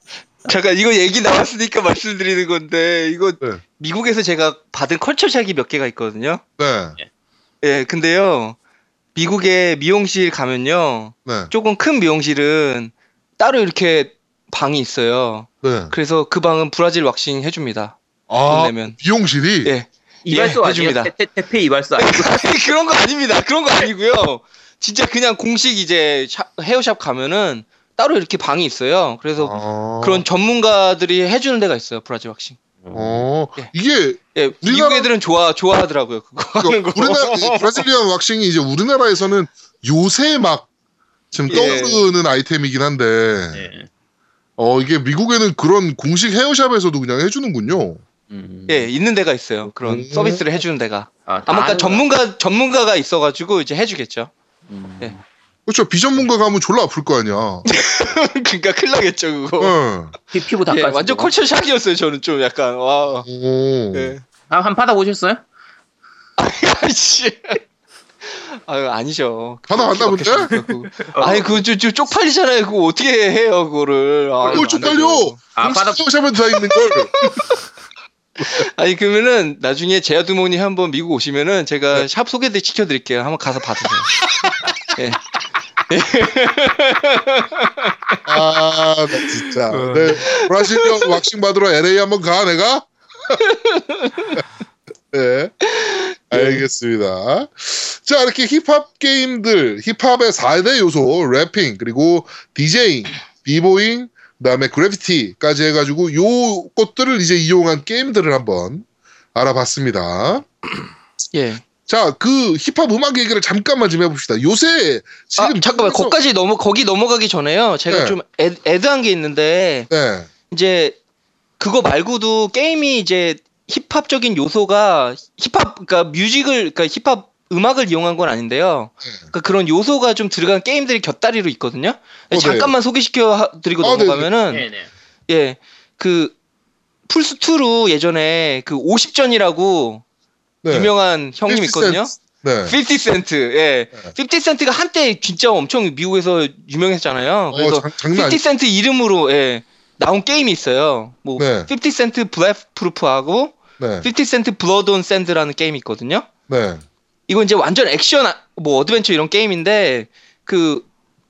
잠깐 이거 얘기 나왔으니까 *laughs* 말씀드리는 건데 이거 네. 미국에서 제가 받은 culture shock이 몇 개가 있거든요. 네. 예, 근데요 미국에 미용실 가면요 네. 조금 큰 미용실은 따로 이렇게 방이 있어요. 네. 그래서 그 방은 브라질 왁싱 해줍니다. 아 내면. 미용실이 예. 이발소 예, 아니에요? 해줍니다. 태, 태 페 이발소 아니고 *laughs* 그런 거 아닙니다. 그런 거 아니고요. 진짜 그냥 공식 이제 샵- 헤어샵 가면은 따로 이렇게 방이 있어요. 그래서 아. 그런 전문가들이 해주는 데가 있어요. 브라질 왁싱. 어 예. 이게 예, 미국 우리나라- 애들은 좋아 좋아하더라고요. 그거 하는 거. 그러니까 우리나라 이 브라질리안 왁싱이 이제 우리나라에서는 요새 막 지금 예. 떠오르는 아이템이긴 한데 예. 어 이게 미국에는 그런 공식 헤어샵에서도 그냥 해주는군요. 음. 예, 있는 데가 있어요. 그런 음. 서비스를 해주는 데가. 아, 다 아마 그러니까 전문가 전문가가 있어가지고 이제 해주겠죠. 음. 예. 그렇죠. 비전문가 가면 졸라 아플 거 아니야. *laughs* 그러니까 큰일 나겠죠 그거. 응. 피- 피부 예, 닦아. 완전 컬처 샥이었어요. 저는 좀 약간 와. 오. 예. 아, 한 받아 보셨어요? *laughs* 아이씨. 아유 아니죠. 하나 안 남은데? 아니 그거 좀, 좀 쪽팔리잖아요. 그거 어떻게 해요 그거를? 아, 그걸 쪽팔려. 아, 받아 헤어샵에 다 있는 걸. *laughs* 아니 그러면은 나중에 제아두모니 한번 미국 오시면은 제가 네. 샵 소개도 시켜드릴게요. 한번 가서 받으세요. 예. 아, 나 진짜. 어. 네. 브라질리언 왁싱 받으러 LA 한번 가, 내가? *laughs* 네. 알겠습니다. 자, 이렇게 힙합 게임들, 힙합의 4대 요소, rapping, 그리고 DJing, B-boying, 그 다음에 그래피티까지 해가지고 요 것들을 이제 이용한 게임들을 한번 알아봤습니다. 예. 자, 그 힙합 음악 얘기를 잠깐만 좀 해봅시다. 요새 지금 아 잠깐만 미국에서- 거기까지 넘어 거기 넘어가기 전에요. 제가 네. 좀 애, add한 게 있는데 네, 이제 그거 말고도 게임이 이제 힙합적인 요소가 힙합 그러니까 뮤직을 그러니까 힙합 음악을 이용한 건 아닌데요. 네. 그러니까 그런 요소가 좀 들어간 게임들이 곁다리로 있거든요. 네. 잠깐만 소개시켜 하- 드리고 아, 네, 넘어가면은 네네. 예. 그 플스 2로 예전에 그 50전이라고 네. 유명한 형님 50 있거든요. 네. 50 센트. 예. 네. 50 센트가 한때 진짜 엄청 미국에서 유명했잖아요. 그래서 어, 장, 장난 50 센트 이름으로 예, 나온 게임이 있어요. 뭐 네. 50 Cent Bulletproof하고 네. 50 Cent Blood on Sand라는 게임이 있거든요. 네. 이건 이제 완전 액션 아- 뭐 어드벤처 이런 게임인데 그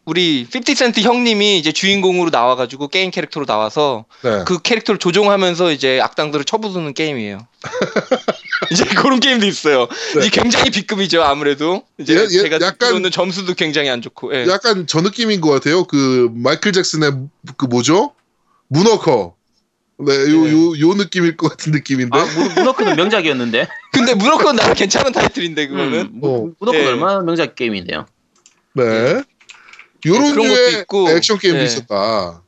우리 50 Cent 형님이 이제 주인공으로 나와 가지고 게임 캐릭터로 나와서 네. 그 캐릭터를 조종하면서 이제 악당들을 쳐부수는 게임이에요. *laughs* *laughs* 이제 그런 게임도 있어요. 네. 이게 굉장히 B급이죠 아무래도. 이제 예, 예, 제가 약간- 점수도 굉장히 안 좋고. 예. 약간 저 느낌인 것 같아요. 그 마이클 잭슨의 그 뭐죠? Moonwalker. 네, 요, 네. 요, 요 느낌일 것 같은 느낌인데. 아, 무- Moonwalker는 명작이었는데. *laughs* 근데 무조건 나는 괜찮은 타이틀인데 그거는. 음, 무- Moonwalker는 예. 얼마나 명작 게임인데요. 네. 요런 그런 것도 류의 있고, 액션 게임도 예. 있었다.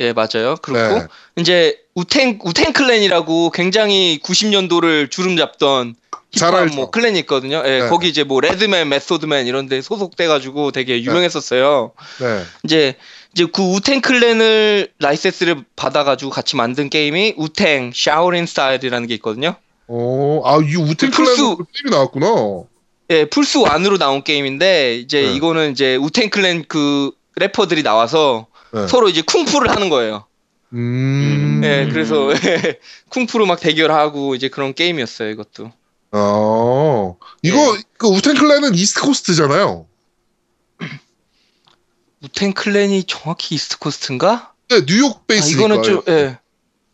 예 맞아요. 그렇고 네. 이제 Wu-Tang Wu-Tang Clan이라고 굉장히 90년도를 주름 잡던 잘 힙합. 뭐 clan이 있거든요. 예, 네. 거기 이제 뭐 Redman, Method Man 이런 데 소속돼 가지고 되게 유명했었어요. 네. 이제 이제 그 Wu-Tang Clan을 라이센스를 받아 가지고 같이 만든 게임이 Wu-Tang Shaolin Style이라는 게 있거든요. 어, 아, 이 Wu-Tang Clan 플스- 게임이 나왔구나. 예, 플스 1으로 나온 게임인데 이제 네. 이거는 이제 Wu-Tang Clan 그 래퍼들이 나와서 네. 서로 이제 쿵푸를 하는 거예요. 음. 예, 음. 그래서 *laughs* 쿵푸로 막 대결하고 이제 그런 게임이었어요, 이것도. 어. 이거, 그 Wu-Tang Clan은 East Coast잖아요. *clears throat* Wu-Tang Clan이 정확히 East Coast인가? 네, 뉴욕 아, 베이스니까. 이거는 좀 예.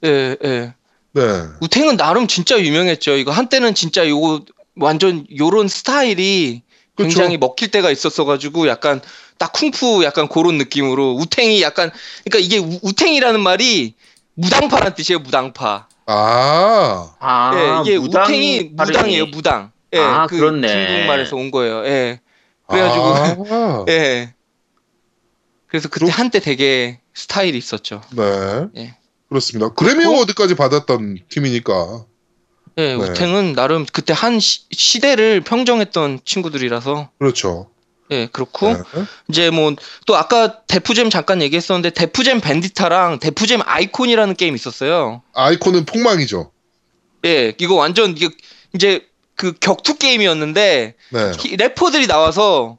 예, 예. 네. Wu-Tang은 나름 진짜 유명했죠. 이거 한때는 진짜 요거 완전 요런 스타일이 그쵸. 굉장히 먹힐 때가 있었어 가지고 약간 딱 쿵푸 약간 그런 느낌으로 Wu-Tang이 약간 그러니까 이게 우, Wu-Tang이라는 말이 무당파란 뜻이에요, 무당파. 아. 아, 예, 이게 무당 우탱이 무당이에요, 무당. 예, 아, 그 그렇네. 중국말에서 온 거예요. 예. 그래가지고 아. *laughs* 예. 그래서 그때 그렇- 한때 되게 스타일이 있었죠. 네. 예. 그렇습니다. 그래미 그렇고- 어워드까지 받았던 팀이니까. 예, 네. 우탱은 나름 그때 한 시, 대를 평정했던 친구들이라서 그렇죠. 예, 그렇고 네. 이제 뭐 또 아까 데프잼 잠깐 얘기했었는데 데프잼 밴디타랑 데프잼 아이콘이라는 게임 있었어요. Icon은 폭망이죠. 예, 이거 완전 이게 이제 그 격투 게임이었는데 네. 히- 래퍼들이 나와서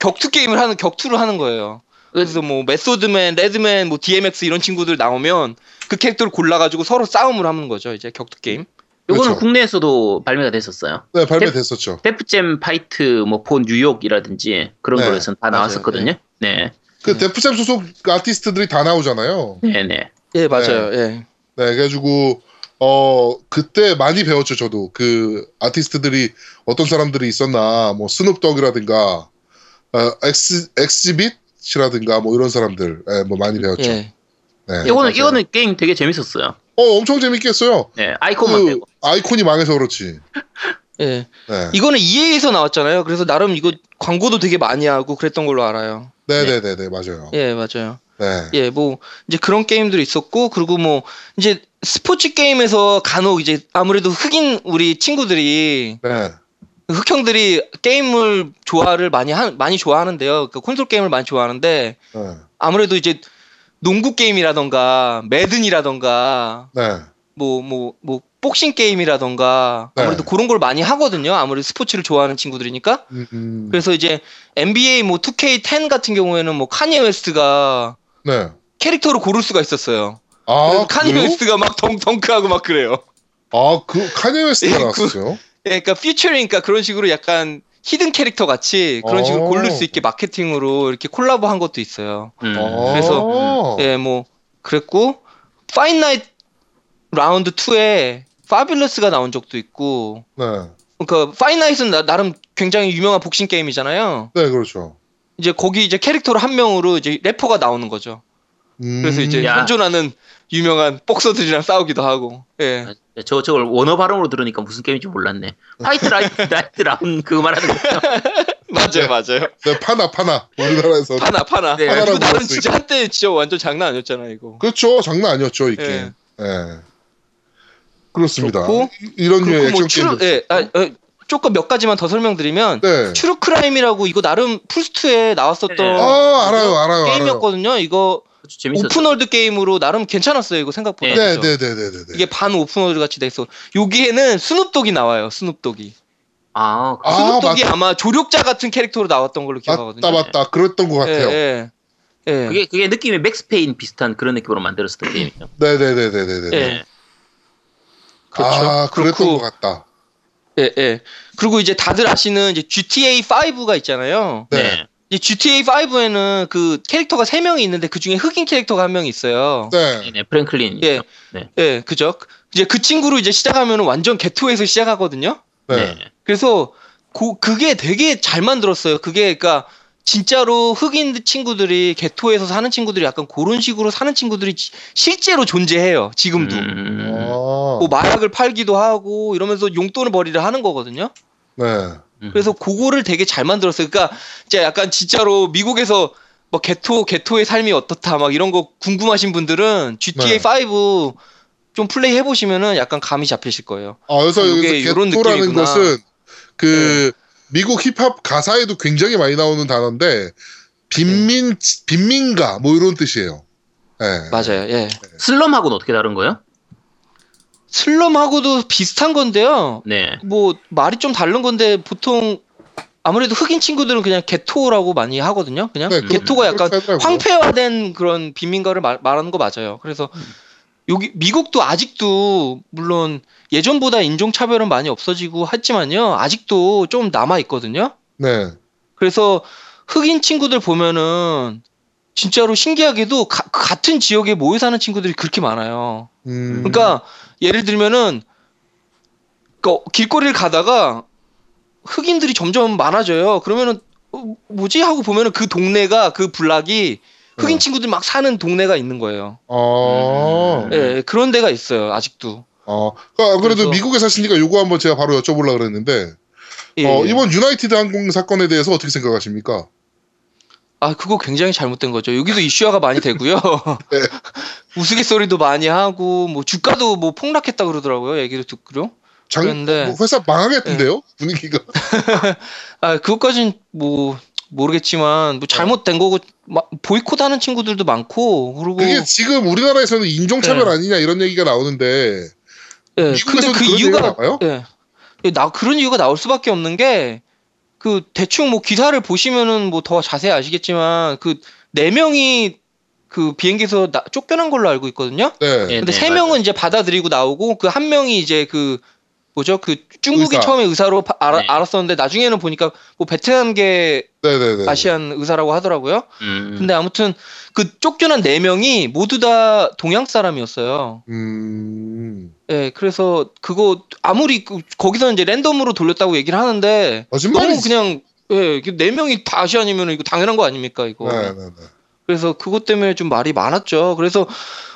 격투 게임을 하는 격투를 하는 거예요. 그래서 뭐 Method Man, Redman, 뭐 DMX 이런 친구들 나오면 그 캐릭터를 골라가지고 서로 싸움을 하는 거죠. 이제 격투 게임. 요거는 그렇죠. 국내에서도 발매가 됐었어요. 네, 발매됐었죠. Def Jam Fight for New York이라든지 그런 네, 거에서는 다 맞아요. 나왔었거든요. 네. 그 Def Jam 소속 아티스트들이 다 나오잖아요. 네, 네. 예, 맞아요. 예. 네, 그래가지고 어 그때 많이 배웠죠 저도 그 아티스트들이 어떤 사람들이 있었나 뭐 Snoop Dogg이라든가 어, 엑스 Xzibit이라든가 뭐 이런 사람들 예, 뭐 많이 배웠죠. 예. 네. 이거는 맞아요. 이거는 게임 되게 재밌었어요. 어 엄청 재밌겠어요. 네, Icon만 그 빼고. Icon이 망해서 그렇지. 예. 네. 이거는 EA에서 나왔잖아요. 그래서 나름 이거 광고도 되게 많이 하고 그랬던 걸로 알아요. 네네네 네 맞아요. 예, 맞아요. 네. 예, 뭐 이제 그런 게임들이 있었고 그리고 뭐 이제 스포츠 게임에서 간혹 이제 아무래도 흑인 우리 친구들이 네. 흑형들이 게임을 좋아를 많이 하, 많이 좋아하는데요. 그 콘솔 게임을 많이 좋아하는데 네. 아무래도 이제 농구 게임이라던가 매든이라던가 네. 뭐뭐뭐 복싱 게임이라던가 네. 아무래도 그런 걸 많이 하거든요. 아무래도 스포츠를 좋아하는 친구들이니까. 음, 음. 그래서 이제 NBA 뭐 2K10 같은 경우에는 뭐 Kanye West가 네. 캐릭터로 고를 수가 있었어요. 아, 그래요? West가 막 덩, 덩크하고 막 그래요. 아, 그 Kanye West가 예, 그- 나왔어요. 예, 그러니까 퓨처링, 그러니까 그런 식으로 약간 hidden 캐릭터 같이 그런 식으로 어. 고를 수 있게 마케팅으로 이렇게 콜라보 한 것도 있어요. 음. 아. 그래서- 예, 뭐 그랬고 Fight Night Round 2에 Fabolous가 나온 적도 있고 네. 그러니까 Fight Night는 나, 나름 굉장히 유명한 복싱 게임이잖아요. 네, 그렇죠. 이제 거기 이제 캐릭터로 한 명으로 이제 래퍼가 나오는 거죠. 음, 그래서 이제 야. 현존하는 유명한 복서들이랑 싸우기도 하고. 예. 네, 저 저걸 원어 발음으로 들으니까 무슨 게임인지 몰랐네. Fight 라이트 *laughs* Night Round 그거 말하는 거죠. 맞아요, 맞아요. 네, 파나 파나 우리나라에서 파나, 파나. 네. 파나라고 나름 불렀으니까. 진짜 한때 진짜 완전 장난 아니었잖아, 이거. 그렇죠. 장난 아니었죠, 이 예. 게임. 예. 그렇습니다. 그렇고, 이- 이런 류의 그리고 뭐 액션 True, 게임. 예, 아, 어, 조금 몇 가지만 더 설명드리면 네. True Crime이라고 이거 나름 플스2에 나왔었던 네. 아, 알아요, 알아요, 알아요. 게임이었거든요. 이거 재밌었어. open world 게임으로 나름 괜찮았어요. 이거 생각보다. 네, 그죠? 네, 네, 네, 네, 네. 이게 반 open world 같이 돼 있어. 여기에는 스눕독이 나와요. 스눕독이. 아, 그- 아, 스눕독이 맞- 아마 조력자 같은 캐릭터로 나왔던 걸로 기억하거든요. 맞다, 맞다. 그랬던 것 예, 같아요. 예. 예. 그게 그게 느낌이 맥스페인 비슷한 그런 느낌으로 만들었었던 게임이죠. 네, 네, 네, 네, 네, 네. 예. 그렇죠. 아, 그랬던 그렇고- 것 같다. 예, 예. 그리고 이제 다들 아시는 이제 GTA 5가 있잖아요. 네. 네. 이 GTA 5에는 그 캐릭터가 3명이 있는데 그 중에 흑인 캐릭터가 한 명 있어요. 네. 네, 프랭클린. 예. 네. 예, 그죠? 이제 그 친구로 이제 시작하면 완전 개토에서 시작하거든요. 네. 네. 그래서 고, 그게 되게 잘 만들었어요. 그게 그러니까 진짜로 흑인 친구들이 개토에서 사는 친구들이 약간 그런 식으로 사는 친구들이 지- 실제로 존재해요. 지금도. 음. 아, 뭐 마약을 팔기도 하고 이러면서 용돈을 벌이를 하는 거거든요. 네. 음. 그래서 그거를 되게 잘 만들었어요. 그러니까 진짜 약간 진짜로 미국에서 뭐 개토 개토의 삶이 어떻다 막 이런 거 궁금하신 분들은 GTA 네. 5좀 플레이 해 보시면은 약간 감이 잡히실 거예요. 아, 그래서. 네. 것은 그 미국 힙합 가사에도 굉장히 많이 나오는 단어인데 빈민 빈민가 뭐 이런 뜻이에요. 네. 맞아요. 예. 슬럼하고는 어떻게 다른 거예요? 슬럼하고도 비슷한 건데요. 네. 뭐 말이 좀 다른 건데 보통 아무래도 흑인 친구들은 그냥 개토라고 많이 하거든요. 그냥 네, 개토가 약간. 황폐화된 그런 빈민가를 말, 말하는 거 맞아요. 그래서 여기 미국도 아직도 물론 예전보다 인종 차별은 많이 없어지고 했지만요. 아직도 좀 남아 있거든요. 네. 그래서 흑인 친구들 보면은 진짜로 신기하게도 가- 같은 지역에 모여 사는 친구들이 그렇게 많아요. 음. 그러니까 예를 들면은 그 길거리를 가다가 흑인들이 점점 많아져요. 그러면은 어, 뭐지 하고 보면은 그 동네가 그 블락이 흑인 어. 친구들 막 사는 동네가 있는 거예요. 어. 음. 예, 그런 데가 있어요. 아직도. 어. 그러니까 그래도 그래서- 미국에 사시니까 요거 한번 제가 바로 여쭤보려고 그랬는데 예, 어, 예. 이번 유나이티드 항공 사건에 대해서 어떻게 생각하십니까? 아 그거 굉장히 잘못된 거죠. 여기도 이슈화가 많이 되고요. *laughs* 네. *laughs* 우스갯소리도 많이 하고 뭐 주가도 뭐 폭락했다 그러더라고요. 얘기를. 장, 그런데- 뭐 회사 망하겠던데요? 분위기가. *laughs* 아 그것까진 뭐 모르겠지만 뭐 잘못된 거고 막 보이콧하는 친구들도 많고 그리고 그게 지금 우리나라에서는 인종차별 네. 아니냐 이런 얘기가 나오는데 예, 근데 미국에서도 그 이유가 나와요? 예. 예, 나 그런 이유가 나올 수밖에 없는 게 그 대충 뭐 기사를 보시면은 뭐 더 자세히 아시겠지만 그 네 명이 그 비행기에서 나- 쫓겨난 걸로 알고 있거든요. 네. 예. 근데 네, 세 명은 이제 받아들이고 나오고 그 한 명이 이제 그 뭐죠? 그 중국이 의사. 처음에 의사로 파- 알아, 네. 알았었는데 나중에는 보니까 뭐 베트남계 네네네. 아시안 의사라고 하더라고요. 음. 근데 아무튼 그 쫓겨난 네 명이 모두 다 동양 사람이었어요. 음. 예, 그래서 그거 아무리 그- 거기서 이제 랜덤으로 돌렸다고 얘기를 하는데 거짓말이지. 너무 그냥 예, 그네 명이 다 아시안이면 이거 당연한 거 아닙니까 이거. 네 네 네. 그래서 그것 때문에 좀 말이 많았죠. 그래서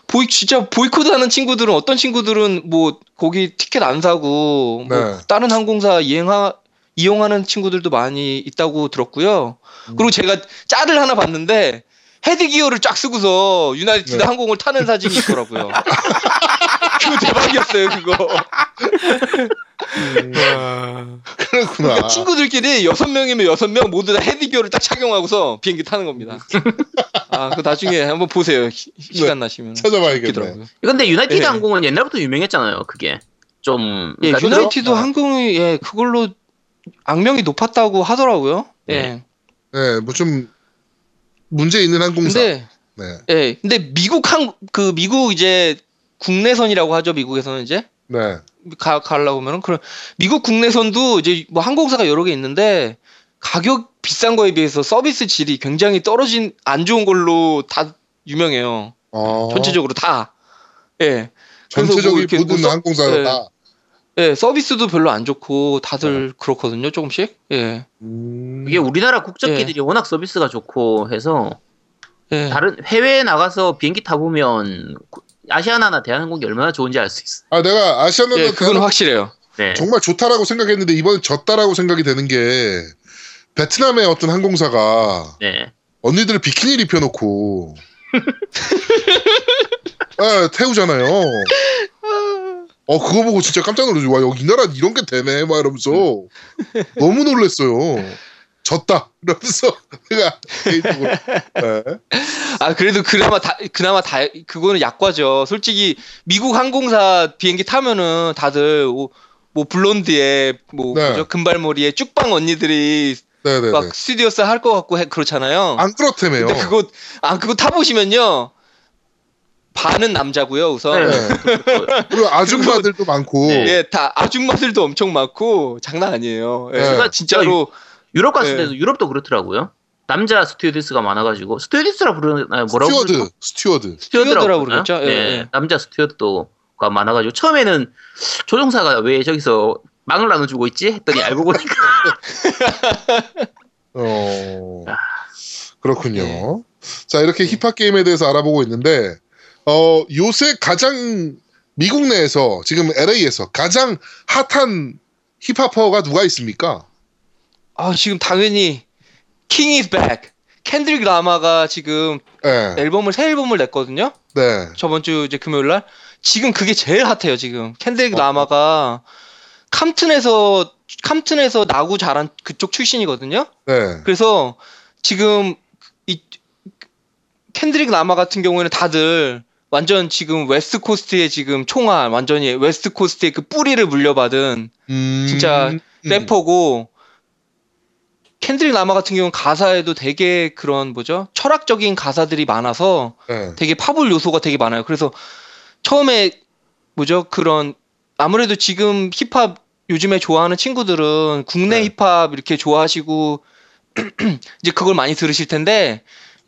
보이 진짜 보이콧 하는 친구들은 어떤 친구들은 뭐 거기 티켓 안 사고 뭐 네. 다른 항공사 이행하 이용하는 친구들도 많이 있다고 들었고요. 음. 그리고 제가 짤을 하나 봤는데 헤드기어를 쫙 쓰고서 유나이티드 네. 항공을 타는 사진이 있더라고요. *laughs* 그거 대박이었어요, 그거. 그렇구나. 그러니까 친구들끼리 여섯 명이면 여섯 명 모두 다 헤드기어를 딱 착용하고서 비행기 타는 겁니다. *laughs* 아, 그 나중에 한번 보세요. 시- 시간 나시면. 찾아봐야겠네. 웃기더라고요. 근데 유나이티드 예. 항공은 옛날부터 유명했잖아요. 그게 좀 예, 그러니까 유나이티드 항공이 예, 그걸로 악명이 높았다고 하더라고요. 예. 네, 뭐좀 문제 있는 항공사. 근데 네. 예, 근데 미국 항 그 미국 이제 국내선이라고 하죠. 미국에서는 이제 네. 가 가려고 하면은 그런 미국 국내선도 이제 뭐 항공사가 여러 개 있는데 가격 비싼 거에 비해서 서비스 질이 굉장히 떨어진 안 좋은 걸로 다 유명해요. 어, 전체적으로 다. 예. 그래서 전체적인 뭐 이렇게 모든 뭐 서- 항공사가 예. 다. 예, 서비스도 별로 안 좋고 다들 그렇거든요. 조금씩. 예. 음. 이게 우리나라 국적기들이 워낙 서비스가 좋고 해서 예. 다른 해외에 나가서 비행기 타 보면 아시아나나 대한항공이 얼마나 좋은지 알 수 있어. 아 내가 아시아나나 예, 그건 확실해요. 네. 정말 좋다라고 생각했는데 이번에 졌다라고 생각이 되는 게 베트남의 어떤 항공사가 네. 언니들 비키니를 입혀놓고 예, 태우잖아요. 어 그거 보고 진짜 깜짝 놀랐죠. 와 여기 이 나라 이런 게 되네 막 이러면서 너무 놀랐어요. 졌다 이러면서 *laughs* 내가 개인적으로 네. *laughs* 아 그래도 그나마 다 그나마 다 그거는 약과죠. 솔직히 미국 항공사 비행기 타면은 다들 오- 뭐 blonde에 뭐 네. 금발머리에 쭉빵 언니들이 네네네. 막 스튜어디스 할 것 같고 해- 그렇잖아요. 안 그렇다며요. 근데 그거 아 그거 타 보시면요 반은 남자고요 우선 네. 그리고 *laughs* 아줌마들도 많고 네. 예다 아줌마들도 엄청 많고 장난 아니에요. 예, 네. 진짜로 유럽 갔을 네. 때도 유럽도 그렇더라고요. 남자 스튜어디스가 많아가지고 스튜어디스라 부르나요? 뭐라고 스튜어드 부르죠? 스튜어드 스튜어드라고? 그러겠죠? 예, 네, 예. 남자 스튜어드가 많아가지고 처음에는 조종사가 왜 저기서 망을 나눠주고 있지 했더니 알고 보니까 *laughs* 어 아. 그렇군요. 네. 자 이렇게 힙합 게임에 대해서 알아보고 있는데 어 요새 가장 미국 내에서 지금 LA에서 가장 핫한 힙합퍼가 누가 있습니까? 아 지금 당연히 King is back. 켄드릭 라마가 지금 네, 앨범을 새 앨범을 냈거든요. 네, 저번 주 이제 금요일 날 지금 그게 제일 핫해요 지금 켄드릭 어. 라마가 Compton에서 Compton에서 나고 자란 그쪽 출신이거든요. 네, 그래서 지금 이 켄드릭 라마 같은 경우에는 다들 완전 지금 West Coast의 지금 총아 완전히 West Coast의 그 뿌리를 물려받은 음, 진짜 음, 래퍼고 켄드릭 라마 같은 경우는 가사에도 되게 그런 뭐죠 철학적인 가사들이 많아서 네, 되게 파볼 요소가 되게 많아요. 그래서 처음에 뭐죠 그런 아무래도 지금 힙합 요즘에 좋아하는 친구들은 국내 네. 힙합 이렇게 좋아하시고 *clears throat* 이제 그걸 많이 들으실 텐데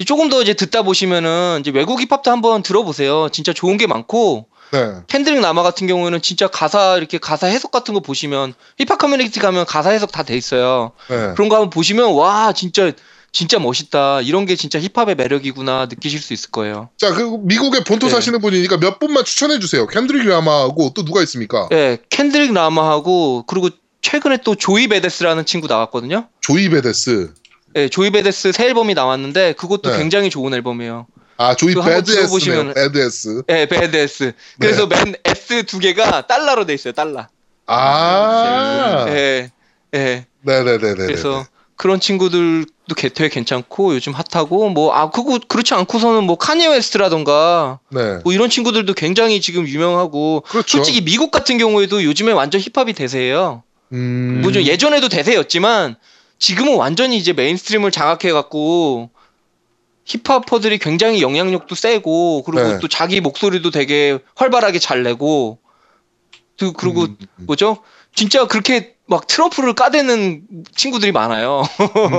조금 더 이제 듣다 보시면은 이제 외국 힙합도 한번 들어보세요. 진짜 좋은 게 많고 네, 켄드릭 라마 같은 경우에는 진짜 가사 이렇게 가사 해석 같은 거 보시면 힙합 커뮤니티 가면 가사 해석 다 돼 있어요. 네. 그런 거 한번 보시면 와 진짜 진짜 멋있다. 이런 게 진짜 힙합의 매력이구나 느끼실 수 있을 거예요. 자, 그 미국에 본토 네. 사시는 분이니까 몇 분만 추천해 주세요. 켄드릭 라마하고 또 누가 있습니까? 예, 켄드릭 라마하고 그리고 최근에 또 Joey Badass라는 친구 나왔거든요. Joey Badass. 예, Joey Badass 새 앨범이 나왔는데 그것도 네. 굉장히 좋은 앨범이에요. 아, Joey. 들어보시면은- Badass. 예, Badass. 그래서 맨 S 두 개가 달러로 돼 있어요. 달러. 아, 예, 예. 네 네 네 네. 그래서 그런 친구들도 개- 되게 괜찮고 요즘 핫하고 뭐 아 그거 그렇지 않고서는 뭐 카니에 웨스트라던가 네, 뭐 이런 친구들도 굉장히 지금 유명하고 그렇죠. 솔직히 미국 같은 경우에도 요즘에 완전 힙합이 대세예요. 음, 뭐좀 예전에도 대세였지만 지금은 완전히 이제 mainstream을 장악해 갖고 힙합퍼들이 굉장히 영향력도 세고 그리고 네. 또 자기 목소리도 되게 활발하게 잘 내고 그- 그리고 음, 음. 뭐죠? 진짜 그렇게 막 트럼프를 까대는 친구들이 많아요.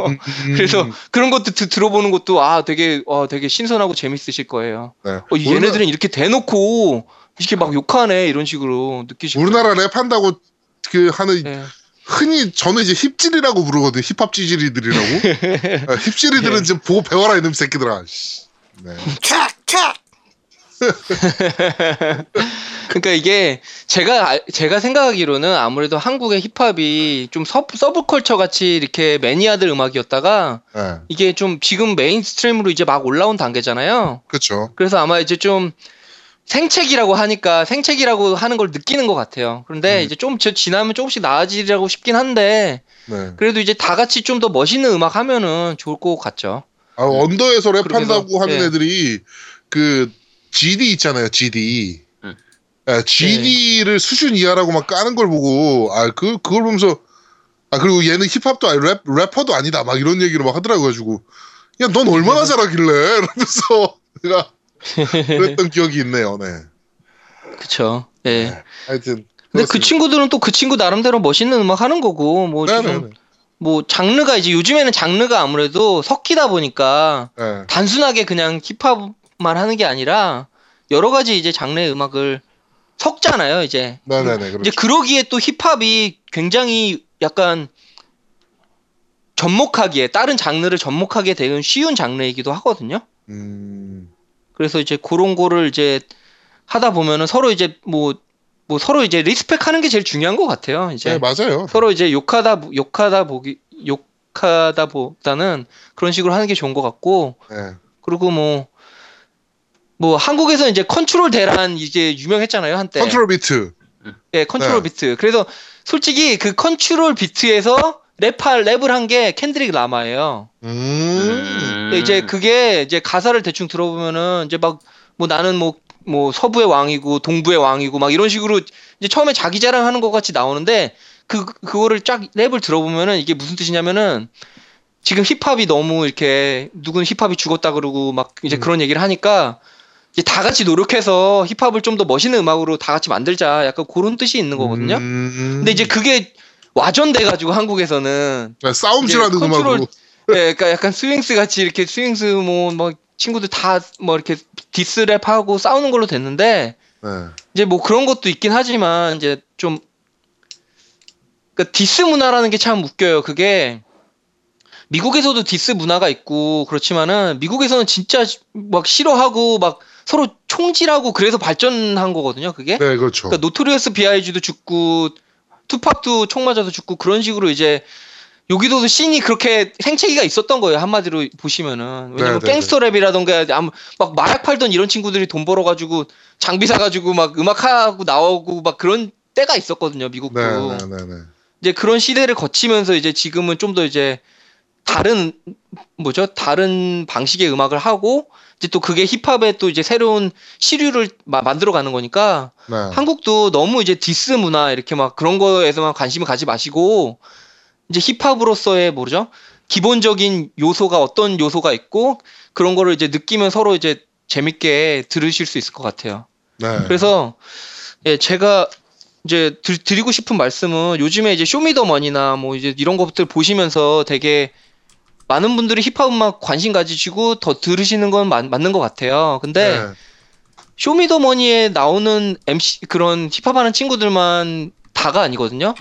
음, *laughs* 그래서 그런 것도 드- 들어보는 것도 아 되게 어 되게 신선하고 재밌으실 거예요. 네. 어, 얘네들은 이렇게 대놓고 이렇게 막 욕하네 이런 식으로 느끼실 우리나라 랩한다고 그 하는. 네. 흔히 저는 이제 힙질이라고 부르거든 힙합 찌질이들이라고 *laughs* 아, 힙질이들은 예. 지금 보고 배워라 이놈 새끼들아 씨. 네. *laughs* 그러니까 이게 제가 알- 제가 생각하기로는 아무래도 한국의 힙합이 좀 서, 서브컬처 같이 이렇게 매니아들 음악이었다가 네. 이게 좀 지금 mainstream으로 이제 막 올라온 단계잖아요. 그렇죠 그래서 아마 이제 좀 생채기라고 하니까 생채기라고 하는 걸 느끼는 것 같아요. 그런데 음. 이제 좀 저- 지나면 조금씩 나아지려나 싶긴 한데 네. 그래도 이제 다 같이 좀 더 멋있는 음악 하면은 좋을 것 같죠. 아, 언더에서 그렇게 랩한다고 하는 예. 애들이 그 GD 있잖아요 GD 응. 예, GD를 수준 이하라고 막 까는 걸 보고 아그 그걸 보면서 아 그리고 얘는 힙합도 아니 랩 래퍼도 아니다 막 이런 얘기를 막 하더라고 가지고 야 넌 얼마나 잘하길래 *laughs* 이러면서 내가 그랬던 기억이 있네요 네 *laughs* 그쵸. 예. 네. 하여튼 근데 그 친구들은 또 그 친구 나름대로 멋있는 음악 하는 거고 뭐 지금 네네네 뭐 장르가 이제 요즘에는 장르가 아무래도 섞이다 보니까 네. 단순하게 그냥 힙합만 하는 게 아니라 여러 가지 이제 장르의 음악을 섞잖아요 이제 네네네 그렇죠 이제 그러기에 또 힙합이 굉장히 약간 접목하기에 다른 장르를 접목하게 되는 쉬운 장르이기도 하거든요 음 그래서 이제 그런 거를 이제 하다 보면은 서로 이제 뭐뭐 서로 이제 리스펙하는 게 제일 중요한 것 같아요 이제. 네, 맞아요. 서로 이제 욕하다 욕하다 보기 욕하다 보다는 그런 식으로 하는 게 좋은 것 같고. 네. 그리고 뭐뭐 한국에서 이제 컨트롤 대란 이제 유명했잖아요 한때. 컨트롤 비트. 예 컨트롤 네. 비트. 그래서 솔직히 그 컨트롤 비트에서 랩할 랩을 한 게 켄드릭 라마예요 음 이제 그게 이제 가사를 대충 들어보면은 이제 막 뭐 나는 뭐뭐 서부의 왕이고 동부의 왕이고 막 이런 식으로 이제 처음에 자기 자랑하는 것 같이 나오는데 그 그거를 쫙 랩을 들어보면은 이게 무슨 뜻이냐면은 지금 힙합이 너무 이렇게 누군 힙합이 죽었다 그러고 막 이제 음. 그런 얘기를 하니까 이제 다 같이 노력해서 힙합을 좀 더 멋있는 음악으로 다 같이 만들자 약간 그런 뜻이 있는 거거든요. 음. 근데 이제 그게 와전돼 가지고 한국에서는 네, 싸움질하는 음악으로 예, 그러니까 약간 스윙스 같이 이렇게 스윙스 뭐 뭐 친구들 다 뭐 이렇게 디스랩 하고 싸우는 걸로 됐는데 네. 이제 뭐 그런 것도 있긴 하지만 이제 좀 그러니까 디스 문화라는 게 참 웃겨요. 그게 미국에서도 디스 문화가 있고 그렇지만은 미국에서는 진짜 막 싫어하고 막 서로 총질하고 그래서 발전한 거거든요. 그게. 네, 그렇죠. 그러니까 Notorious B.I.G.도 죽고 투팍도 총 맞아서 죽고 그런 식으로 이제 여기도 scene이 그렇게 생채기가 있었던 거예요 한마디로 보시면은. 왜냐면 네, 네, 갱스터 랩이라던가 아무 막 마약 팔던 이런 친구들이 돈 벌어가지고 장비 사가지고 막 음악하고 나오고 막 그런 때가 있었거든요 미국도. 네, 네, 네, 네. 이제 그런 시대를 거치면서 이제 지금은 좀 더 이제 다른 뭐죠? 다른 방식의 음악을 하고 이제 또 그게 힙합의 또 이제 새로운 시류를 마- 만들어가는 거니까 네. 한국도 너무 이제 디스 문화 이렇게 막 그런 거에서만 관심을 가지 마시고 이제 힙합으로서의 뭐죠 기본적인 요소가 어떤 요소가 있고 그런 거를 이제 느끼면 서로 이제 재밌게 들으실 수 있을 것 같아요. 네. 그래서 예 제가 이제 드, 드리고 싶은 말씀은 요즘에 이제 쇼미더머니나 뭐 이제 이런 것들 보시면서 되게 많은 분들이 힙합 음악 관심 가지시고 더 들으시는 건 맞, 맞는 것 같아요. 근데 네. 쇼미더머니에 나오는 MC 그런 힙합 하는 친구들만 다가 아니거든요.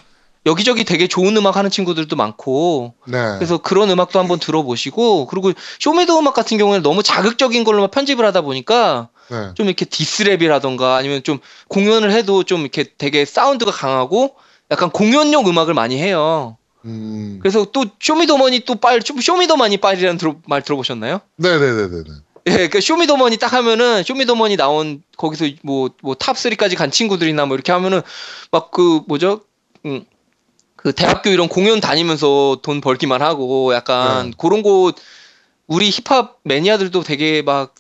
여기저기 되게 좋은 음악 하는 친구들도 많고 네. 그래서 그런 음악도 한번 들어보시고 그리고 쇼미더머니 같은 경우에는 너무 자극적인 걸로만 편집을 하다 보니까 네. 좀 이렇게 diss랩이라던가 아니면 좀 공연을 해도 좀 이렇게 되게 사운드가 강하고 약간 공연용 음악을 많이 해요. 음. 그래서 또 쇼미더머니 또 빨, 좀 쇼미더머니 빨이라는 들어- 말 들어보셨나요? 네네네네. 예, 그러니까 쇼미더머니 딱 하면은 쇼미더머니 나온 거기서 뭐 뭐 top 3까지 간 친구들이나 뭐 이렇게 하면은 막 그 뭐죠? 음, 그 대학교 이런 공연 다니면서 돈 벌기만 하고 약간 네. 그런 곳 우리 힙합 매니아들도 되게 막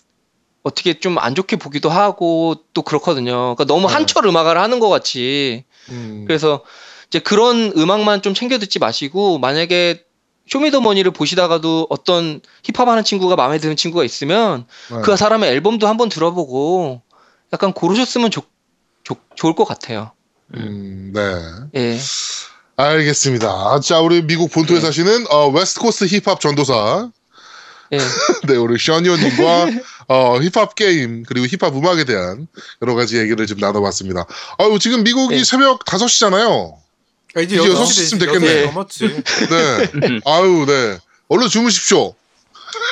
어떻게 좀 안 좋게 보기도 하고 또 그렇거든요. 그러니까 너무 네. 한철 음악을 하는 것 같이 음. 그래서 이제 그런 음악만 좀 챙겨 듣지 마시고 만약에 쇼미더머니를 보시다가도 어떤 힙합 하는 친구가 마음에 드는 친구가 있으면 네. 그 사람의 앨범도 한번 들어보고 약간 고르셨으면 좋, 좋, 좋을 것 같아요. 음, 네. 예. 알겠습니다. 자, 우리 미국 본토에 사시는 어, West Coast 힙합 전도사 예. *laughs* 네, 우리 셔니오님과 어, 힙합 게임 그리고 힙합 음악에 대한 여러 가지 얘기를 좀 나눠봤습니다. 아유, 지금 미국이 네. 새벽 5시잖아요. 아, 이제 이제 여섯 여섯 시 시쯤 되지, 됐겠네. 여섯 시 넘었지. 네. 아유, 네. 얼른 주무십시오.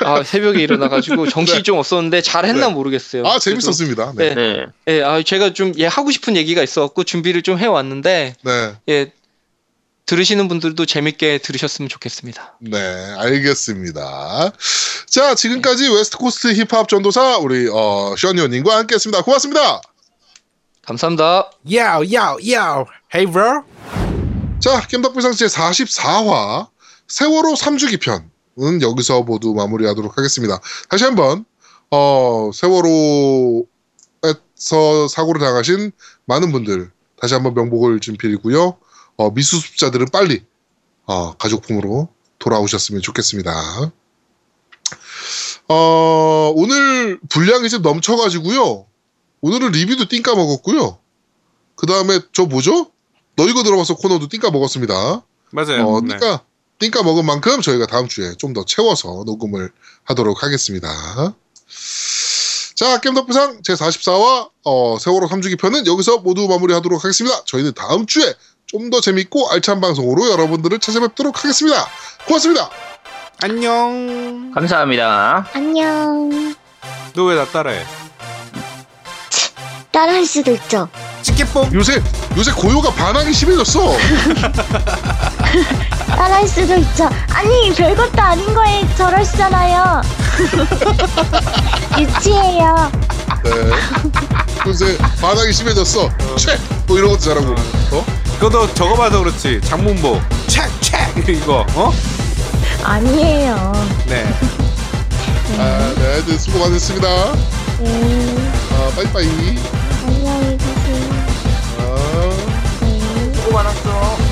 아 새벽에 일어나가지고 *laughs* 정신이 좀 없었는데 잘 했나 네. 모르겠어요. 아, 재밌었습니다. 네. 네. 네. 예, 아 제가 좀 예, 하고 싶은 얘기가 있어갖고 준비를 좀 해왔는데 네. 예 들으시는 분들도 재밌게 들으셨으면 좋겠습니다. 네, 알겠습니다. 자, 지금까지 West Coast 힙합 전도사 우리 어, 셔니오님과 함께했습니다. 고맙습니다. 감사합니다. Yo yo yo. Hey bro. 자, 겜덕비상 제 44화 세월호 3주기 편은 여기서 모두 마무리하도록 하겠습니다. 다시 한번 어, 세월호에서 사고를 당하신 많은 분들 다시 한번 명복을 좀 빌고요. 어, 미수습자들은 빨리 어, 가족품으로 돌아오셨으면 좋겠습니다. 어, 오늘 분량이 좀 넘쳐가지고요. 오늘은 리뷰도 띵까 먹었고요. 그 다음에 저 뭐죠? 너 이거 들어봐서 코너도 띵까 먹었습니다. 맞아요. 어, 네. 띵까 띵까 먹은 만큼 저희가 다음 주에 좀 더 채워서 녹음을 하도록 하겠습니다. 자, 겜덕부상 제44화 어, 세월호 3주기 편은 여기서 모두 마무리하도록 하겠습니다. 저희는 다음 주에 좀 더 재밌고 알찬 방송으로 여러분들을 찾아뵙도록 하겠습니다. 고맙습니다. 안녕. 감사합니다. 안녕. 너 왜 나 따라해? 따라할 수도 있죠. 치킨뽕. 요새 요새 고요가 반항이 심해졌어. *laughs* 따라할 수도 있죠. 아니, 별것도 아닌 거에 저러시잖아요. *laughs* 유치해요. 네. 요새 반항이 심해졌어. 채! 뭐 이런 것도 잘하고. 어? 그것도 저거 봐서 그렇지. 장문보. 책책 *laughs* 이거. 어? 아니에요. 네. 아, 네, 네, 수고 많으셨습니다. 네. 아, 빠이빠이. 안녕히 계세요. Buenas noches.